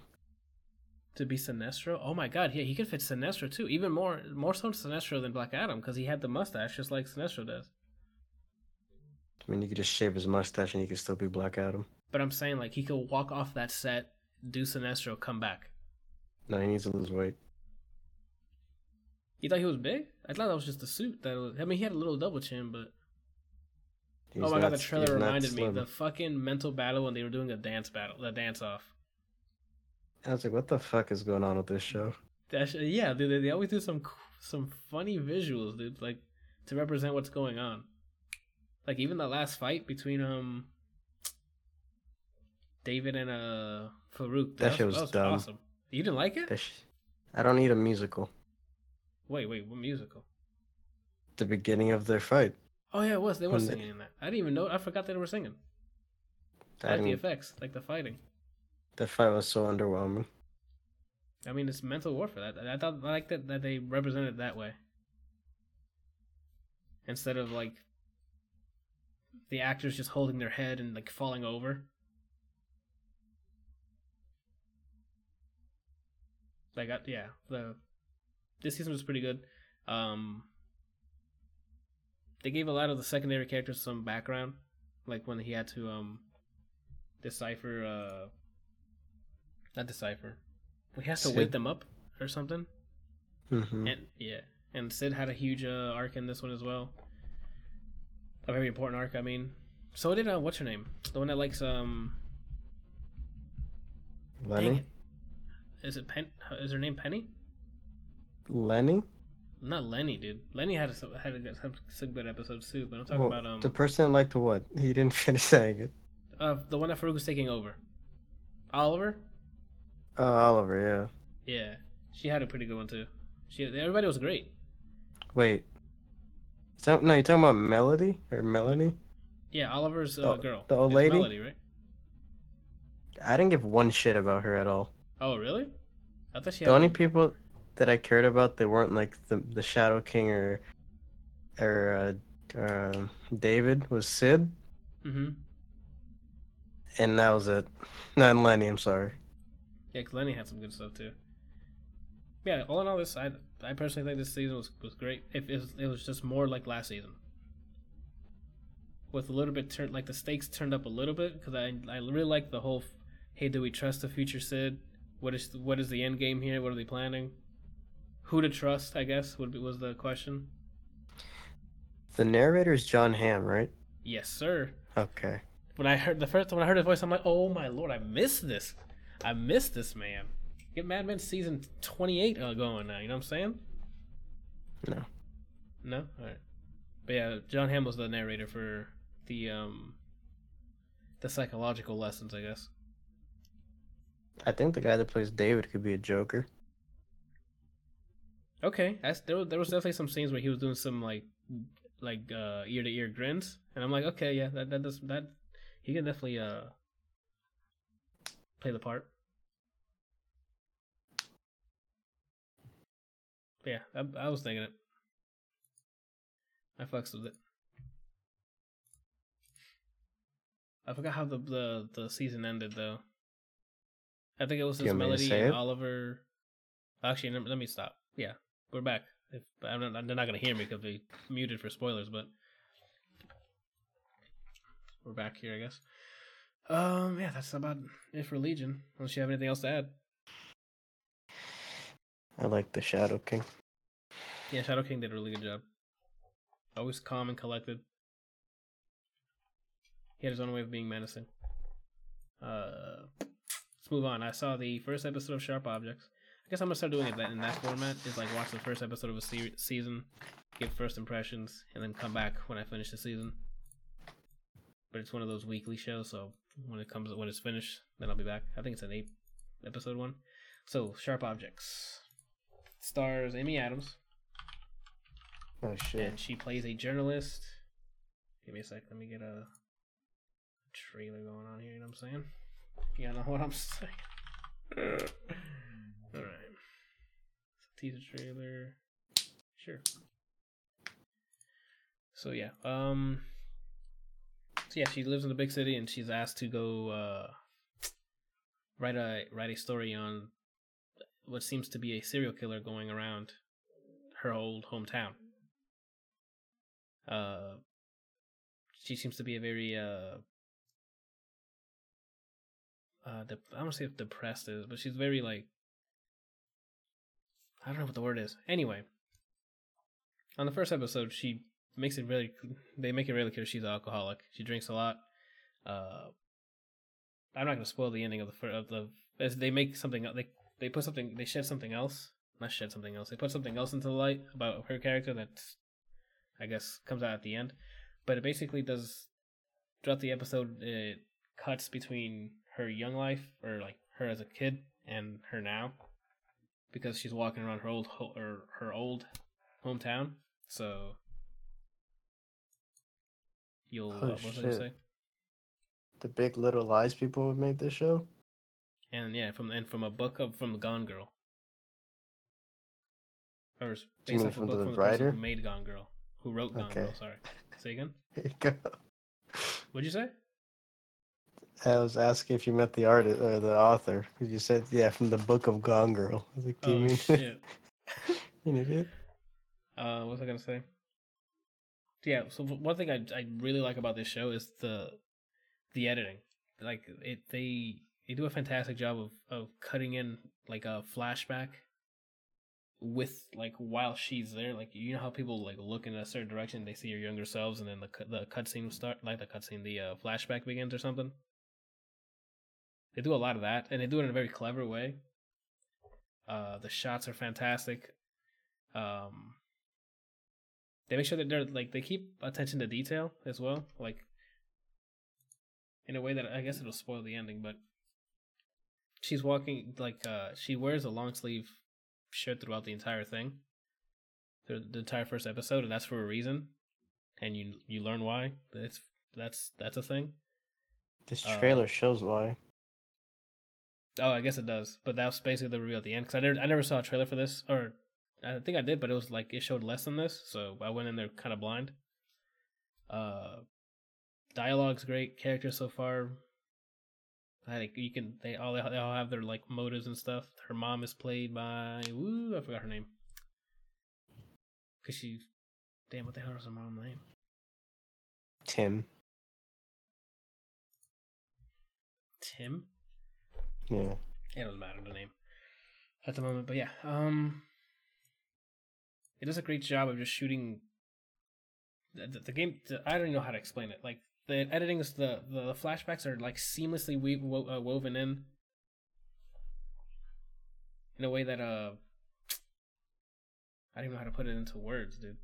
S1: to be Sinestro. Oh my god, yeah, he could fit Sinestro too. Even more, more so Sinestro than Black Adam because he had the mustache just like Sinestro does.
S2: I mean, you could just shave his mustache and he could still be Black Adam.
S1: But I'm saying like he could walk off that set, do Sinestro, come back.
S2: No, he needs to lose weight.
S1: You thought he was big? I thought that was just the suit. That was, I mean, he had a little double chin, but
S2: He's
S1: oh my god, the trailer reminded me the fucking mental battle when they were doing a dance battle, the dance off.
S2: I was like, what the fuck is going on with this show?
S1: That sh- yeah, dude, they, they always do some some funny visuals, dude, like to represent what's going on. Like even the last fight between um David and uh Farouk.
S2: That shit was dumb.
S1: awesome. You didn't like it?
S2: Sh- I don't need a musical.
S1: Wait, wait, what musical?
S2: The beginning of their fight.
S1: Oh yeah, it was. They were
S2: when
S1: singing they... in that. I didn't even know. I forgot they were singing. I like the effects, like the fighting.
S2: The fight was so underwhelming.
S1: I mean, it's mental warfare. That I, I thought I liked that that they represented that way instead of like the actors just holding their head and like falling over. Like got yeah, the this season was pretty good. Um, they gave a lot of the secondary characters some background, like when he had to um decipher, uh, not decipher, he has to
S2: Sid.
S1: wake them up or something.
S2: hmm
S1: And yeah, and Sid had a huge uh, arc in this one as well. A very important arc, I mean. So did uh, what's her name? The one that likes um.
S2: Lenny.
S1: Is it Pen? Is her name Penny?
S2: Lenny.
S1: Not Lenny, dude. Lenny had a, had a, good- some, some good episodes too, but I'm talking
S2: Well,
S1: about um
S2: the person liked what? He didn't finish saying it.
S1: uh the one that Farouk was taking over. Oliver.
S2: Oh, Oliver. Yeah.
S1: Yeah, she had a pretty good one too. She everybody was great.
S2: Wait. That, no, you're talking about Melody or Melanie?
S1: Yeah, Oliver's uh,
S2: Oh,
S1: girl.
S2: the old
S1: It's
S2: lady?
S1: Melody, right?
S2: I didn't give one shit about her at all.
S1: Oh, really? I thought she
S2: The only people that I cared about that weren't like the the Shadow King or or uh, uh, David was Sid,
S1: Mm-hmm.
S2: and that was it. Not Lenny. I'm sorry.
S1: Yeah, 'cause Lenny had some good stuff too. Yeah, all in all, this I I personally think this season was was great. If it was, it was just more like last season, with a little bit turned like the stakes turned up a little bit because I I really like the whole. Hey, do we trust the future Sid? What is what is the end game here? What are they planning? Who to trust? I guess would be, was the question.
S2: The narrator is John Hamm, right?
S1: Yes, sir.
S2: Okay.
S1: When I heard the first when I heard his voice, I'm like, oh my lord, I missed this. I missed this man. Get Mad Men season 28 uh, going now. You know what I'm saying?
S2: No.
S1: No, all right. But yeah, John Hamm was the narrator for the um the psychological lessons, I guess.
S2: I think the guy that plays David could be a Joker.
S1: Okay, that's, there was there was definitely some scenes where he was doing some like like uh ear to ear grins, and I'm like, okay, yeah, that that does that he can definitely uh play the part. Yeah, I, I was thinking it. I fucks with it. I forgot how the the the season ended though. I think it was this
S2: you want me to
S1: Melody and? Oliver. Actually, let me stop. Yeah, we're back. If I'm not, they're not gonna hear me because they muted for spoilers, but we're back here, I guess. Um, yeah, that's about it for Legion. Unless you have anything else to add.
S2: I like the Shadow King.
S1: Yeah, Shadow King did a really good job. Always calm and collected. He had his own way of being menacing. Uh, let's move on. I saw the first episode of Sharp Objects. I guess I'm gonna start doing it that in that format. Is like watch the first episode of a se- season, get first impressions, and then come back when I finish the season. But it's one of those weekly shows, so when it comes when it's finished, then I'll be back. I think it's an eight episode one. So Sharp Objects stars Amy Adams,
S2: Oh shit.
S1: and she plays a journalist. Give me a sec. Let me get a trailer going on here. You know what I'm saying? You know what I'm saying? Teaser trailer. Sure. So yeah. Um. So yeah, she lives in a big city, and she's asked to go uh, write a write a story on what seems to be a serial killer going around her old hometown. Uh, she seems to be a very uh, uh, I don't say if depressed is, but she's very like I don't know what the word is. Anyway, on the first episode, she makes it really they make it really clear she's an alcoholic. She drinks a lot. Uh, I'm not gonna spoil the ending of the of the as they make something they they put something they shed something else not shed something else they put something else into the light about her character that I guess comes out at the end, but it basically does throughout the episode it cuts between her young life or like her as a kid and her now because she's walking around her old ho- or her old hometown. So you'll
S2: Oh,
S1: uh, what was I gonna say?
S2: The Big Little Lies people who made this show.
S1: And yeah, from and from a book of from Gone Girl. Or s-
S2: Do you
S1: based off a
S2: from
S1: book
S2: the
S1: from the person
S2: writer?
S1: who made Gone Girl, who wrote Gone
S2: Okay.
S1: Girl. Sorry, say again.
S2: There you go.
S1: What'd you say?
S2: I was asking if you met the artist or the author because you said yeah from the book of Gone Girl. I was like, do you
S1: Oh
S2: mean
S1: shit.
S2: you idiot?
S1: Uh, what was I gonna say? Yeah. So one thing I I really like about this show is the the editing. Like it, they they do a fantastic job of of cutting in like a flashback with like while she's there. Like you know how people like look in a certain direction, they see your younger selves, and then the the cutscene start, like the cutscene, the uh, flashback begins or something. They do a lot of that, and they do it in a very clever way. Uh, the shots are fantastic. Um, they make sure that they're like they keep attention to detail as well, like in a way that I guess it'll spoil the ending, but she's walking like uh she wears a long sleeve shirt throughout the entire thing. The, the entire first episode, and that's for a reason. And you you learn why. That's that's that's a thing.
S2: This
S1: Uh,
S2: trailer shows why.
S1: Oh, I guess it does. But that was basically the reveal at the end because I never I never saw a trailer for this, or I think I did, but it was like it showed less than this, so I went in there kind of blind. Uh, dialogue's great, characters so far. I think you can they all they all have their like motives and stuff. Her mom is played by woo I forgot her name. Cause she, damn, what the hell is her mom's name?
S2: Tim.
S1: Tim.
S2: Yeah.
S1: It doesn't matter the name at the moment, but yeah, um, it does a great job of just shooting. The, the, the game, the, I don't even know how to explain it. Like the editing is the the, flashbacks are like seamlessly weave, wo- uh, woven in in a way that uh, I don't even know how to put it into words, dude.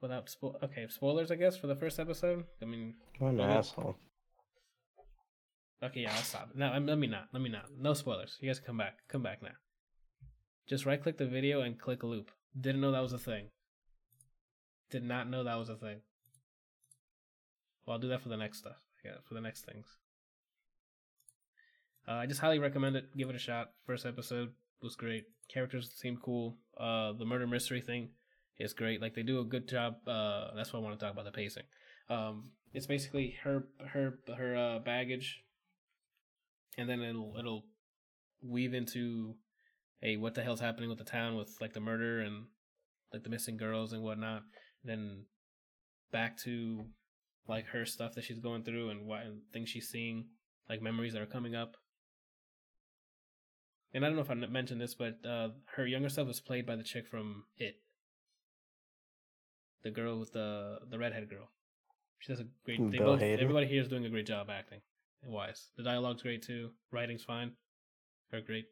S1: Without spo- okay spoilers, I guess for the first episode. I mean,
S2: What an asshole.
S1: Okay, yeah, I'll stop. No, let me not. Let me not. No spoilers. You guys come back. Come back now. Just right click the video and click loop. Didn't know that was a thing. Did not know that was a thing. Well, I'll do that for the next stuff. Yeah, for the next things. Uh, I just highly recommend it. Give it a shot. First episode was great. Characters seem cool. Uh, the murder mystery thing is great. Like they do a good job. Uh, that's what I want to talk about the pacing. Um, it's basically her her her uh, baggage and then it'll it'll weave into a what the hell's happening with the town with like the murder and like the missing girls and whatnot. Then back to like her stuff that she's going through and what and things she's seeing, like memories that are coming up. And I don't know if I mentioned this, but uh, her younger self was played by the chick from It, the girl with the the redhead girl. She does a great. They
S2: Bill
S1: both everybody here is doing a great job acting wise. The dialogue's great too. Writing's fine. They're great.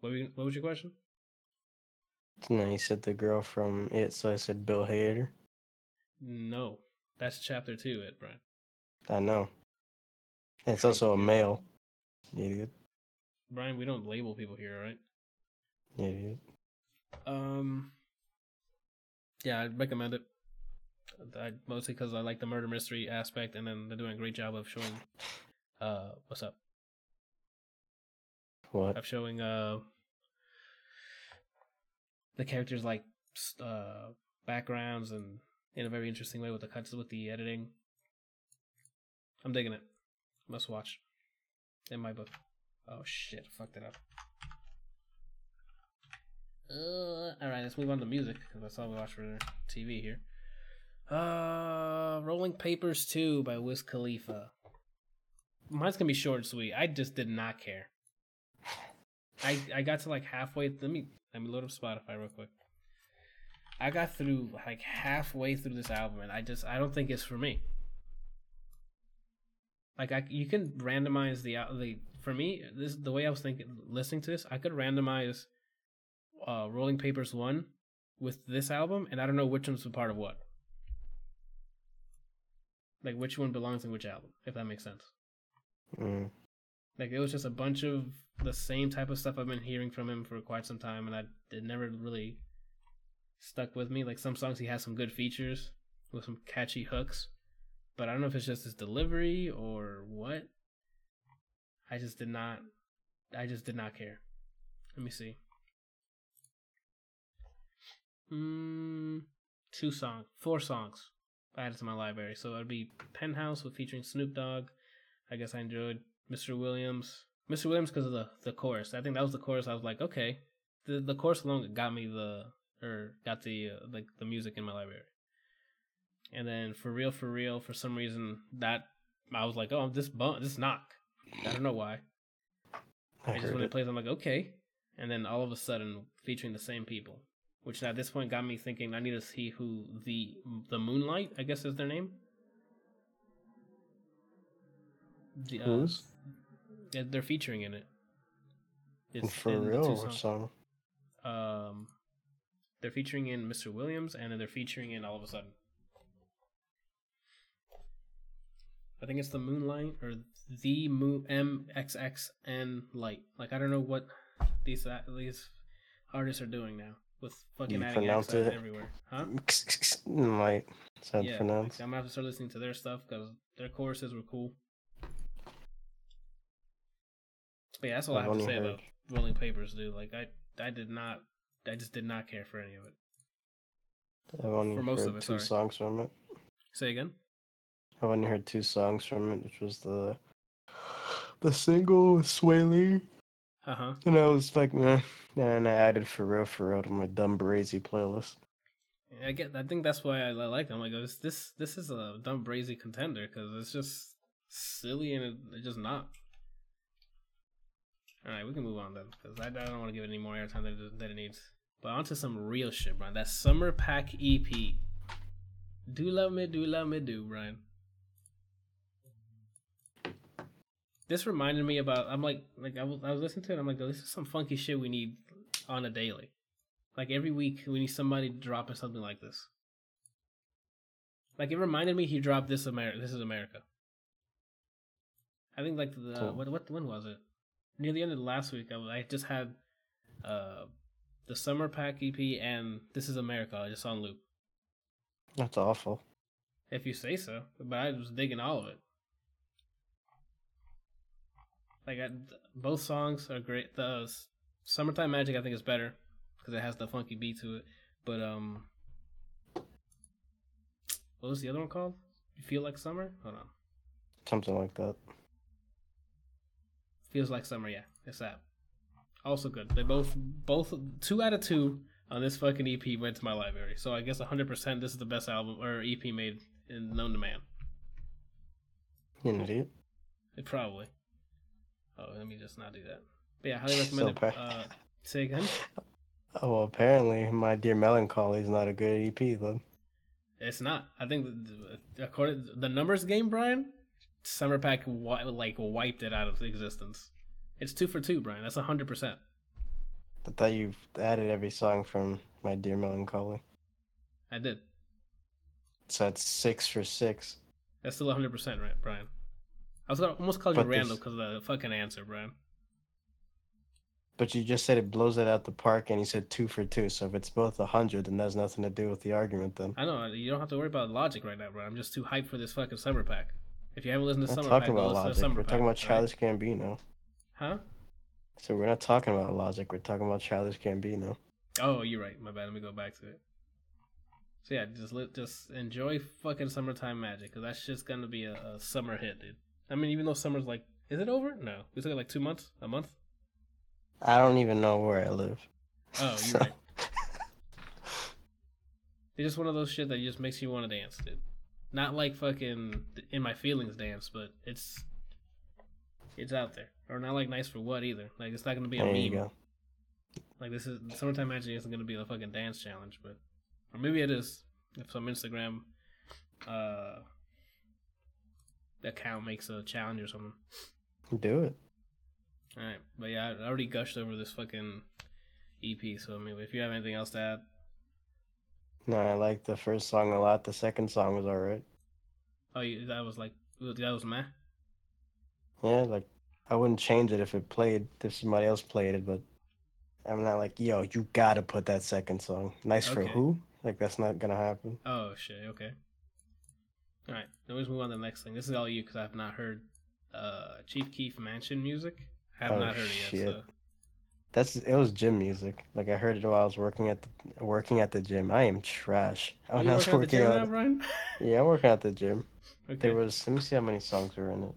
S1: What, what was your question?
S2: No, you said the girl from it, so I said Bill Hader.
S1: No, that's chapter two. It Brian.
S2: I know. And it's also a male. Idiot.
S1: Brian, we don't label people here, right?
S2: Idiot.
S1: Um, yeah, I'd recommend it. I, mostly because I like the murder mystery aspect, and then they're doing a great job of showing. Uh, what's up?
S2: What?
S1: Of showing uh the characters like uh backgrounds and in a very interesting way with the cuts with the editing. I'm digging it. Must watch. In my book. Oh shit! Fucked it up. Uh, all right, let's move on to music because that's all we watch for TV here. Uh, Rolling Papers Two by Wiz Khalifa. Mine's gonna be short and sweet. I just did not care. I I got to like halfway. Let me let me load up Spotify real quick. I got through like halfway through this album, and I just I don't think it's for me. Like I, you can randomize the the for me this the way I was thinking listening to this. I could randomize uh, Rolling Papers one with this album, and I don't know which one's a part of what. Like which one belongs in which album, if that makes sense.
S2: Mm.
S1: Like it was just a bunch of the same type of stuff I've been hearing from him for quite some time, and I it never really stuck with me. Like some songs, he has some good features with some catchy hooks, but I don't know if it's just his delivery or what. I just did not. I just did not care. Let me see. Hmm, two songs, four songs I added to my library. So it'd be Penthouse with featuring Snoop Dogg, I guess I enjoyed Mr. Williams. Mr. Williams because of the the chorus. I think that was the chorus. I was like, okay, the the chorus alone got me the or got the uh, like the music in my library. And then for real, for real, for some reason that I was like, oh, this bump, this knock. I don't know why.
S2: I,
S1: I just when it
S2: it.
S1: plays, I'm like, okay. And then all of a sudden, featuring the same people, which at this point got me thinking I need to see who the the Moonlight, I guess is their name. The, uh,
S2: Who's?
S1: they're featuring in it. It's
S2: For
S1: in
S2: real or song?
S1: Um, they're featuring in Mr. Williams, and then they're featuring in all of a sudden. I think it's the Moonlight or the Moon M X X N Light. Like I don't know what these uh, these artists are doing now with fucking
S2: You
S1: adding X everywhere, huh?
S2: Like, sounds
S1: yeah, like. I'm gonna have to start listening to their stuff because their choruses were cool. But yeah, that's all I
S2: I've
S1: to say
S2: heard-
S1: about Rolling Papers, dude. Like I, I did not, I just did not care for any of it.
S2: I've only
S1: for most
S2: heard
S1: of it,
S2: two
S1: sorry.
S2: songs from it.
S1: Say again.
S2: I've only heard two songs from it, which was the the single with Swae Lee,
S1: Uh huh.
S2: and I was like, meh. And I added for real, for real to my dumb brazy playlist.
S1: I get. I think that's why I, I like them. Like this, this, this is a dumb brazy contender because it's just silly and it, it's just not. All right, we can move on then because I, I don't want to give it any more airtime than, it- than it needs. But onto some real shit, Brian. That summer pack EP. Do love me, do love me, do Brian. This reminded me about. I'm like, like I was, I was listening to it. I'm like, this is some funky shit we need on a daily. Like every week, we need somebody dropping something like this. Like it reminded me he dropped this America. This is America. I think like the
S2: Cool.
S1: what what when was it? Near the end of last week, I, was- I just had uh the summer pack EP and This Is America. I just on loop.
S2: That's awful.
S1: If you say so, but I was digging all of it. Like I, both songs are great. The s- "Summertime Magic" I think is better because it has the funky beat to it. But um, what was the other one called? You feel like summer? Hold on.
S2: Something like that.
S1: Feels like summer. Yeah, it's that. Also good. They both both two out of two on this fucking EP went to my library. So I guess 100% this is the best album or EP made in known to man.
S2: An idiot.
S1: It probably. Oh, let me just not do that. But yeah, highly
S2: So
S1: recommend it.
S2: bad.
S1: Uh, say again.
S2: Oh, well, apparently, My Dear Melancholy is not a good EP, though.
S1: It's not. I think according the numbers game, Brian, Summer Pack wi- like wiped it out of existence. It's two for two, Brian. That's a hundred percent.
S2: I thought you've added every song from My Dear Melancholy.
S1: I did.
S2: So that's six for six.
S1: That's still a hundred percent, right, Brian? I was gonna almost call you
S2: But
S1: random
S2: this-
S1: because of the fucking answer, Brian.
S2: But you just said it blows it out the park, and you said two for two. So if it's both a hundred, then that has nothing to do with the argument. Then
S1: I know you don't have to worry about logic right now, Brian. I'm just too hyped for this fucking Summer Pack. If you haven't listened to
S2: we're
S1: Summer
S2: talking about logic. We're
S1: Pack.
S2: talking about? Childish Gambino.
S1: Huh?
S2: So we're not talking about logic. We're talking about Childish Gambino.
S1: Oh, you're right. My bad. Let me go back to it. So yeah, just let just enjoy fucking summertime magic because that's just gonna be a, a summer hit, dude. I mean, even though summer's like, is it over? No, we still got like two months, a month.
S2: I don't even know where I live.
S1: Oh, you're
S2: So-
S1: right. It's just one of those shit that just makes you want to dance, dude. Not like fucking in my feelings dance, but it's it's out there. Or not like nice for what either. Like it's not gonna be a
S2: There you
S1: meme.
S2: go.
S1: Like this is summertime magic isn't gonna be a fucking dance challenge, but or maybe it is if some Instagram uh account makes a challenge or something.
S2: Do it.
S1: All right, but yeah, I already gushed over this fucking EP. So I mean, if you have anything else to add,
S2: No, I like the first song a lot. The second song was alright.
S1: oh, you, that was like that was meh.
S2: Yeah, like I wouldn't change it if it played if somebody else played it, but I'm not like, yo, you gotta put that second song. Nice for who? Like that's not gonna happen.
S1: Oh shit. Okay. All right. Now let's move on to the next thing. This is all you because I have not heard uh Chief Keef Mansion music. I have
S2: Oh,
S1: not heard it yet.
S2: shit.
S1: So.
S2: That's it was gym music. Like I heard it while I was working at the working at the gym. I am trash.
S1: Are
S2: When
S1: you
S2: I was
S1: working at the gym now,
S2: out,
S1: Brian?
S2: yeah, I'm working at the gym.
S1: okay.
S2: There was let me see how many songs were in it.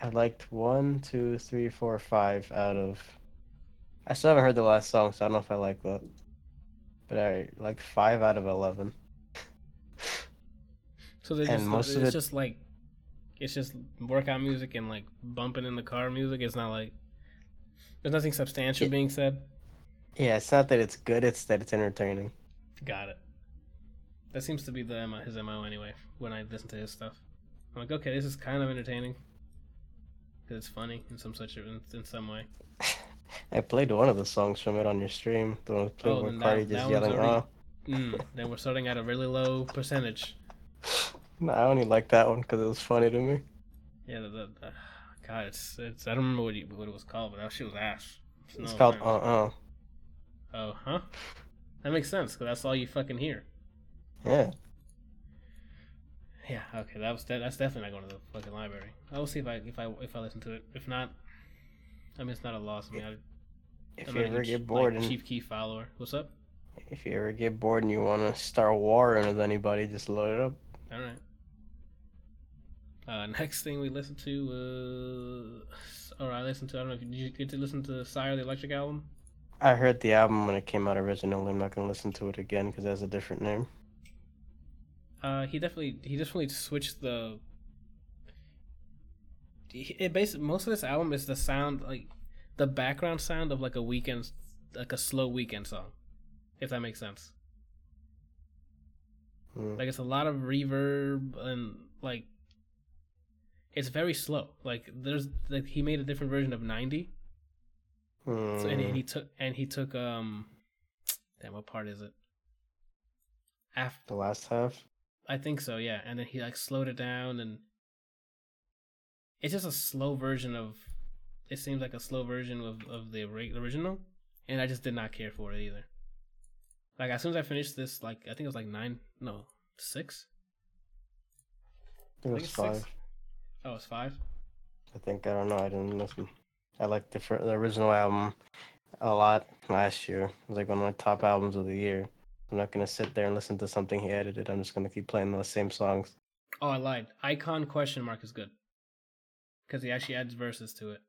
S2: I liked one, two, three, four, five out of. I still haven't heard the last song, so I don't know if I like that. But I like five out of eleven.
S1: So they just
S2: most
S1: it's
S2: of it-
S1: just like it's just workout music and like bumping in the car music. It's not like there's nothing substantial
S2: Yeah.
S1: being said.
S2: Yeah, it's not that it's good; it's that it's entertaining.
S1: Got it. That seems to be the MO, his mo anyway. When I listen to his stuff, I'm like, okay, this is kind of entertaining because it's funny in some such in, in some way.
S2: I played one of the songs from it on your stream. The one with
S1: Oh,
S2: where
S1: then
S2: Cardi
S1: that-
S2: just yelling,
S1: already-
S2: "Oh!"
S1: Mm, then we're starting at a really low percentage.
S2: No, I only like that one because it was funny to me.
S1: Yeah, the, the, the God, it's it's. I don't remember what, you, what it was called, but that shit was ass.
S2: It's called. "Uh Uh."
S1: Oh, huh? That makes sense because that's all you fucking hear.
S2: Yeah,
S1: Yeah. Okay. That was that, that's definitely not going to the fucking library. I will see if I if I if I listen to it. If not, I mean it's not a loss. I mean, I,
S2: if
S1: I'm
S2: you ever get bored
S1: like,
S2: and
S1: Chief Keef follower. What's up?
S2: if you ever get bored and you want to start warring with anybody, just load it up.
S1: All right. Uh, next thing we listened to was, or I listened to. I don't know if you, did you get to listen to Syre the Electric album.
S2: I heard the album when it came out originally. I'm not gonna listen to it again because it has a different name.
S1: Uh, he definitely he definitely switched the. It basically most of this album is the sound like the background sound of like a Weeknd, like a slow Weeknd song, if that makes sense.
S2: Hmm.
S1: Like it's a lot of reverb and like it's very slow. Like there's like he made a different version of ninety, so, and
S2: Hmm.
S1: he took and he took um, damn what part is it? After
S2: the last half.
S1: I think so, yeah. And then he like slowed it down, and it's just a slow version of. It seems like a slow version of of the original, and I just did not care for it either. Like as soon as I finished this, like I think it was like nine, no six.
S2: It was
S1: six. Oh, it's five.
S2: I think I don't know. I didn't listen. I liked the fir- the original album a lot last year. It was like one of my top albums of the year. I'm not gonna sit there and listen to something he edited. I'm just gonna keep playing those same songs.
S1: Oh, I lied. Icon question mark is good because he actually adds verses to it,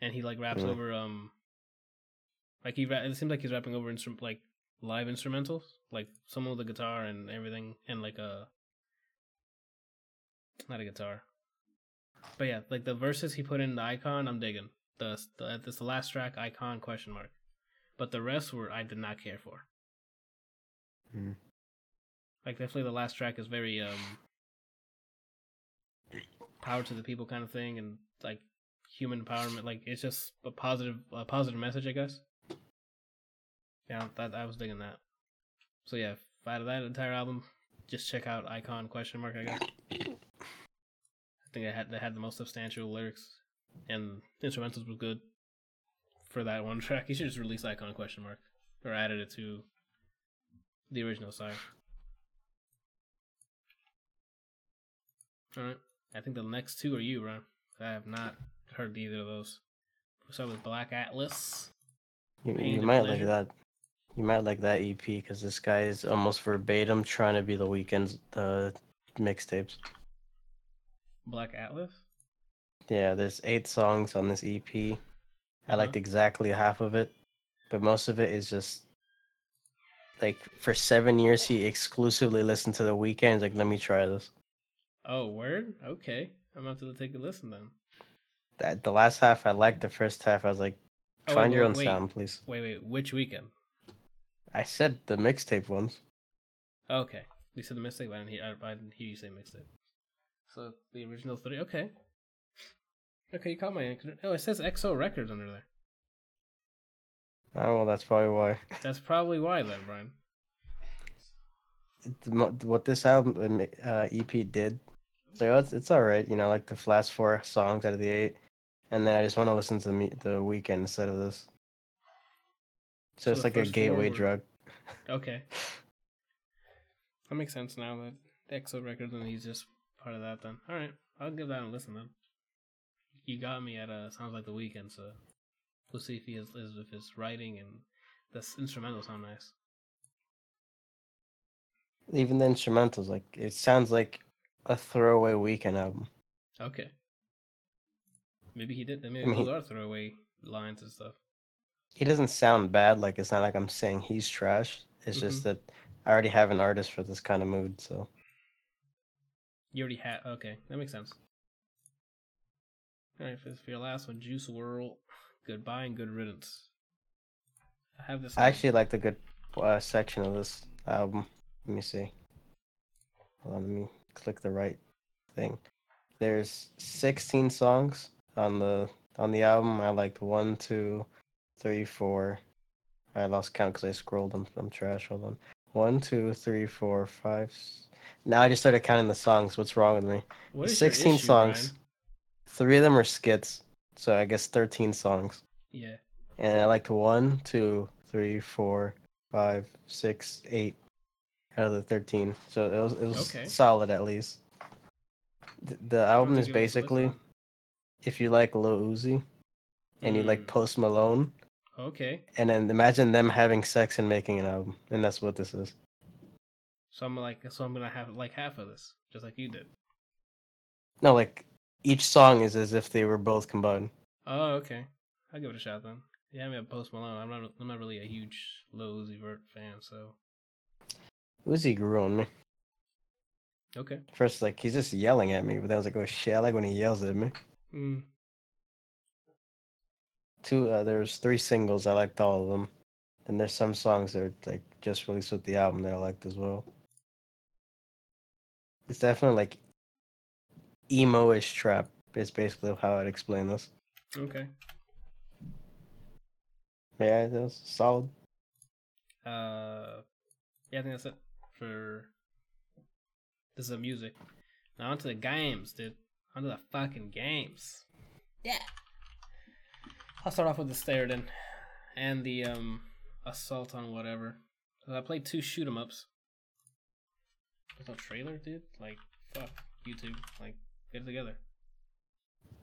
S1: and he like raps
S2: Really?
S1: over um, like he ra- it seems like he's rapping over instru- like live instrumentals, like some of the guitar and everything, and like a not a guitar, but yeah, like the verses he put in the icon, I'm digging. The the this the last track icon question mark, but the rest were I did not care for.
S2: Hmm.
S1: Like definitely the last track is very um power to the people kind of thing and like human empowerment like it's just a positive a positive message i guess yeah that i was digging that so yeah out of that entire album just check out icon question mark i guess think it had they had the most substantial lyrics and the instrumentals were good for that one track you should just release icon question mark or added it to the original side all right I think the next two are you, Ron. I have not heard either of those. So with Black Atlas.
S2: You, you might
S1: Pleasure?
S2: like that. You might like that EP because this guy is almost verbatim trying to be the Weeknd's uh, mixtapes.
S1: Black Atlas?
S2: Yeah, there's eight songs on this EP. I
S1: Uh-huh.
S2: liked exactly half of it, but most of it is just like for seven years he exclusively listened to the Weeknd's. Like, let me try this.
S1: Oh, word? Okay. I'm about to take a listen then.
S2: That the last half I liked. The first half I was like,
S1: Oh,
S2: find
S1: wait,
S2: your own
S1: wait.
S2: sound, please.
S1: Wait, wait. Which Weeknd?
S2: I said the mixtape ones.
S1: Okay. You said the mistake, but I didn't hear, I, I didn't hear you say mistake. So the original three. Okay. Okay, you caught my. Oh, it says XO Records under there.
S2: Oh well, that's probably why.
S1: That's probably why then, Brian.
S2: what this album uh, EP did. So it's it's all right, you know, like the last four songs out of the eight, and then I just want to listen to the the Weeknd instead of this. So,
S1: So
S2: it's like a gateway
S1: were-
S2: drug.
S1: Okay. That makes sense now that the XO Records and he's just part of that then. Alright. I'll give that a listen then. You got me at uh sounds like the Weeknd, so we'll see if he is, if his writing and the instrumentals sound nice.
S2: Even the instrumentals, like it sounds like a throwaway Weeknd album.
S1: Okay. Maybe he did. Maybe
S2: I mean,
S1: those are throwaway lines and stuff.
S2: He doesn't sound bad. Like it's not like I'm saying he's trash. It's
S1: Mm-hmm.
S2: just that I already have an artist for this kind of mood. So
S1: You already had. Okay, that makes sense. All right, for, for your last one, Juice WRLD. Goodbye and good riddance. I have this.
S2: I actually like the good uh, section of this album. Let me see. Hold on, let me click the right thing. There's 16 songs on the on the album. I liked one, two, three, four. I lost count because I scrolled. I'm I'm trash. Hold on. One, two, three, four, five. Now I just started counting the songs. What's wrong with me?
S1: What is
S2: 16
S1: issue,
S2: songs. Three of them are skits, so I guess 13 songs.
S1: Yeah.
S2: And I liked one, two, three, four, five, six, eight out of the 13. So it was it was
S1: Okay.
S2: solid at least. The, the album is
S1: you like the list,
S2: basically if you like Lil Uzi and you like
S1: Mm,
S2: Post Malone,
S1: Okay.
S2: and then imagine them having sex and making an album, and that's what this is.
S1: So I'm like, so I'm gonna have like half of this, just like you did.
S2: No, like each song is as if they were both combined.
S1: Oh, okay. I'll give it a shot then. Yeah, I mean, Post Malone. I'm not. I'm not really a huge Lil Uzi Vert fan, so
S2: Uzi grew on me.
S1: okay.
S2: First, like he's just yelling at me, but then I was like, oh shit, I like when he yells at me.
S1: Mm.
S2: two uh, there's three singles i liked all of them and there's some songs that are like just released with the album that i liked as well it's definitely like emo-ish trap is basically how i'd explain this
S1: Okay.
S2: yeah that was solid
S1: Uh, yeah, I think that's it for this is the music. Now onto the games, dude. Onto the fucking games. Yeah. I'll start off with the Steredenn and the um assault on whatever. So I played two shoot 'em ups. There's no trailer, dude. Like, fuck YouTube. Like, get it together.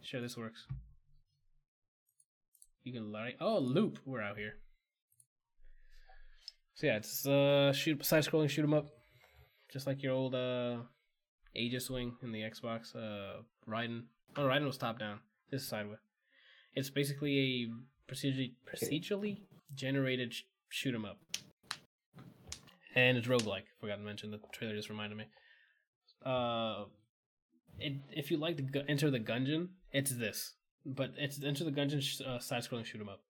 S1: Sure, this works. You can like, oh, loop. We're out here. So yeah, it's uh shoot side scrolling shoot 'em up, just like your old uh Aegis Wing in the Xbox. Uh, Raiden. Oh, Raiden was top down. This is sideways. It's basically a procedurally procedurally generated sh- shoot 'em up, and it's roguelike. Forgot to mention the trailer just reminded me. Uh, it if you like to enter the gungeon, it's this, but it's enter the gungeon sh- uh, side scrolling shoot 'em up,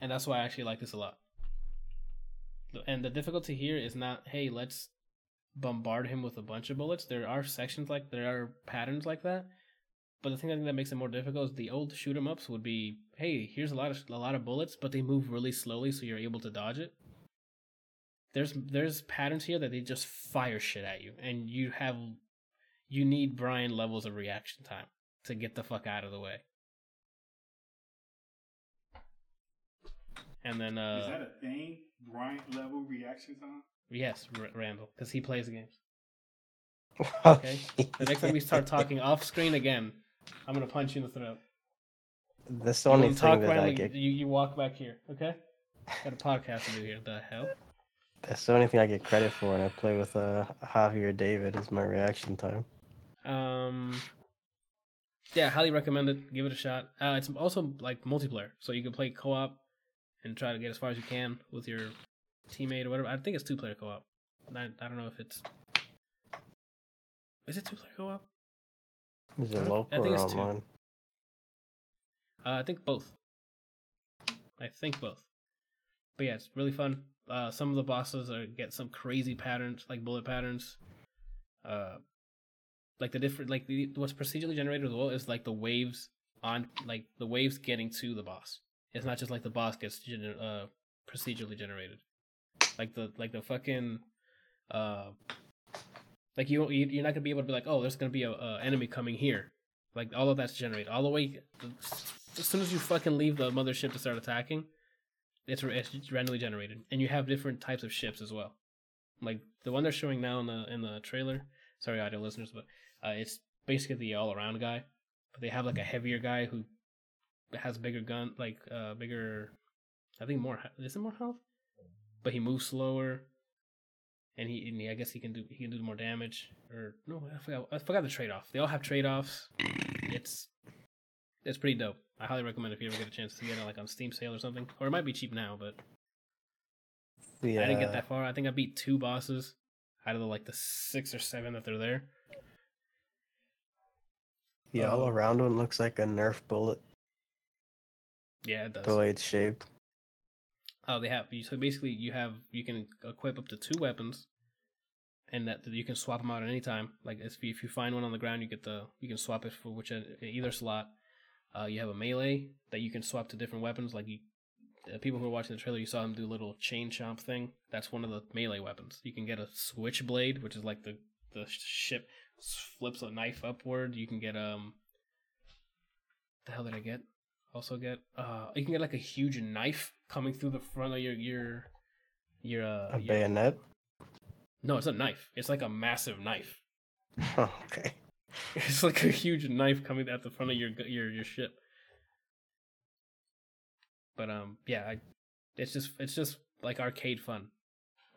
S1: and that's why I actually like this a lot. And the difficulty here is not hey let's bombard him with a bunch of bullets. There are sections like there are patterns like that. But the thing I think that makes it more difficult is the old shoot 'em ups would be hey here's a lot of a lot of bullets but they move really slowly so you're able to dodge it there's there's patterns here that they just fire shit at you and you have you need brian levels of reaction time to get the fuck out of the way and then uh
S3: Is that a thing? Bryant level reaction time?
S1: Yes, R- Randall, because he plays games. Okay. The next time we start talking off screen again, I'm gonna punch you in the throat.
S2: that's the
S1: You
S2: only
S1: wanna
S2: thing that i get
S1: You, you walk back here, okay? Got a podcast to do here. The hell?
S2: That's the only thing i get credit for when i play with uh javier david is my reaction time
S1: Um. Yeah, highly recommend it. Give it a shot. Uh, it's also like multiplayer, so you can play co-op and try to get as far as you can with your teammate or whatever. I think it's two-player co-op. I, I don't know if it's. Is it two-player co-op?
S2: is it
S1: don't- I
S2: local
S1: think
S2: or
S1: it's two. Uh, I think both. I think both. But yeah, it's really fun. Uh, some of the bosses are get some crazy patterns, like bullet patterns. Uh, like the different, like the what's procedurally generated as well is like the waves on, like the waves getting to the boss. It's not just like the boss gets gener- uh procedurally generated. Like the like the fucking, uh, like you you- you're not gonna be able to be like, oh, there's gonna be a, a enemy coming here. Like all of that's generated all the way. As soon as you fucking leave the mothership to start attacking, it's it's randomly generated, and you have different types of ships as well. Like the one they're showing now in the in the trailer. Sorry, audio listeners, but uh, it's basically the all around guy. But they have like a heavier guy who has bigger gun, like uh bigger. I think more. Is it more health? But he moves slower, and he, and he I guess he can do he can do more damage. Or no, I forgot I forgot the trade off. They all have trade offs. It's It's pretty dope. I highly recommend if you ever get a chance to get it like on Steam sale or something, or it might be cheap now. But
S2: Yeah.
S1: I didn't get that far. I think I beat two bosses out of the like the six or seven that they're there.
S2: Yeah, all
S1: Oh.
S2: around one looks like a Nerf bullet.
S1: Yeah, it does.
S2: The way it's shaped.
S1: Oh, they have. you- So basically, you have you can equip up to two weapons, and that you can swap them out at any time. Like if you, if you find one on the ground, you get the you can swap it for which uh, either slot. Uh, you have a melee that you can swap to different weapons. Like you, uh, people who are watching the trailer, you saw him do a little chain chomp thing. That's one of the melee weapons. You can get a switchblade, which is like the the ship flips a knife upward. You can get um. The hell did I get? Also get uh, you can get like a huge knife coming through the front of your your your uh.
S2: A
S1: your-
S2: bayonet.
S1: no, it's a knife. It's like a massive knife.
S2: Okay.
S1: It's like a huge knife coming at the front of your your your ship. But um, yeah, I, it's just it's just like arcade fun.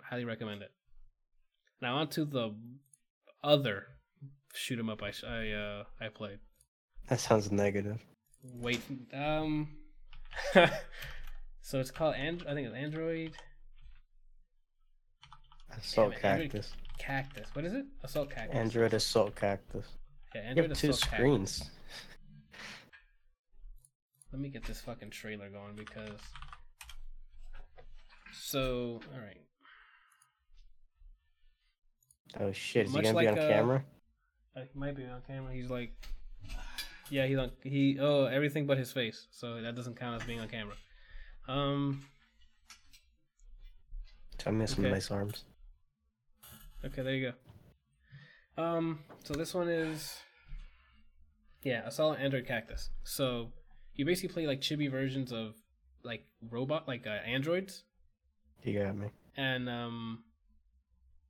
S1: Highly recommend it. Now on to the other shoot 'em up I I uh I played.
S2: That sounds negative.
S1: Wait, um, so it's called and I think it's Android
S2: Assault
S1: it, Android-
S2: cactus.
S1: Cactus. What is it? Assault Cactus.
S2: Android assault cactus.
S1: Yeah,
S2: You have two screens.
S1: Let me get this fucking trailer going because. So, alright.
S2: Oh shit! Is
S1: Much
S2: he gonna be on
S1: uh,
S2: camera?
S1: Uh, He might be on camera. He's like. Yeah, he's on. He. Oh, everything but his face. So that doesn't count as being on camera. Um.
S2: Me some
S1: okay.
S2: nice arms.
S1: Okay, there you go. Um, so this one is yeah, Assault Android Cactus. So you basically play like chibi versions of like robot like uh, androids
S2: You got me.
S1: and um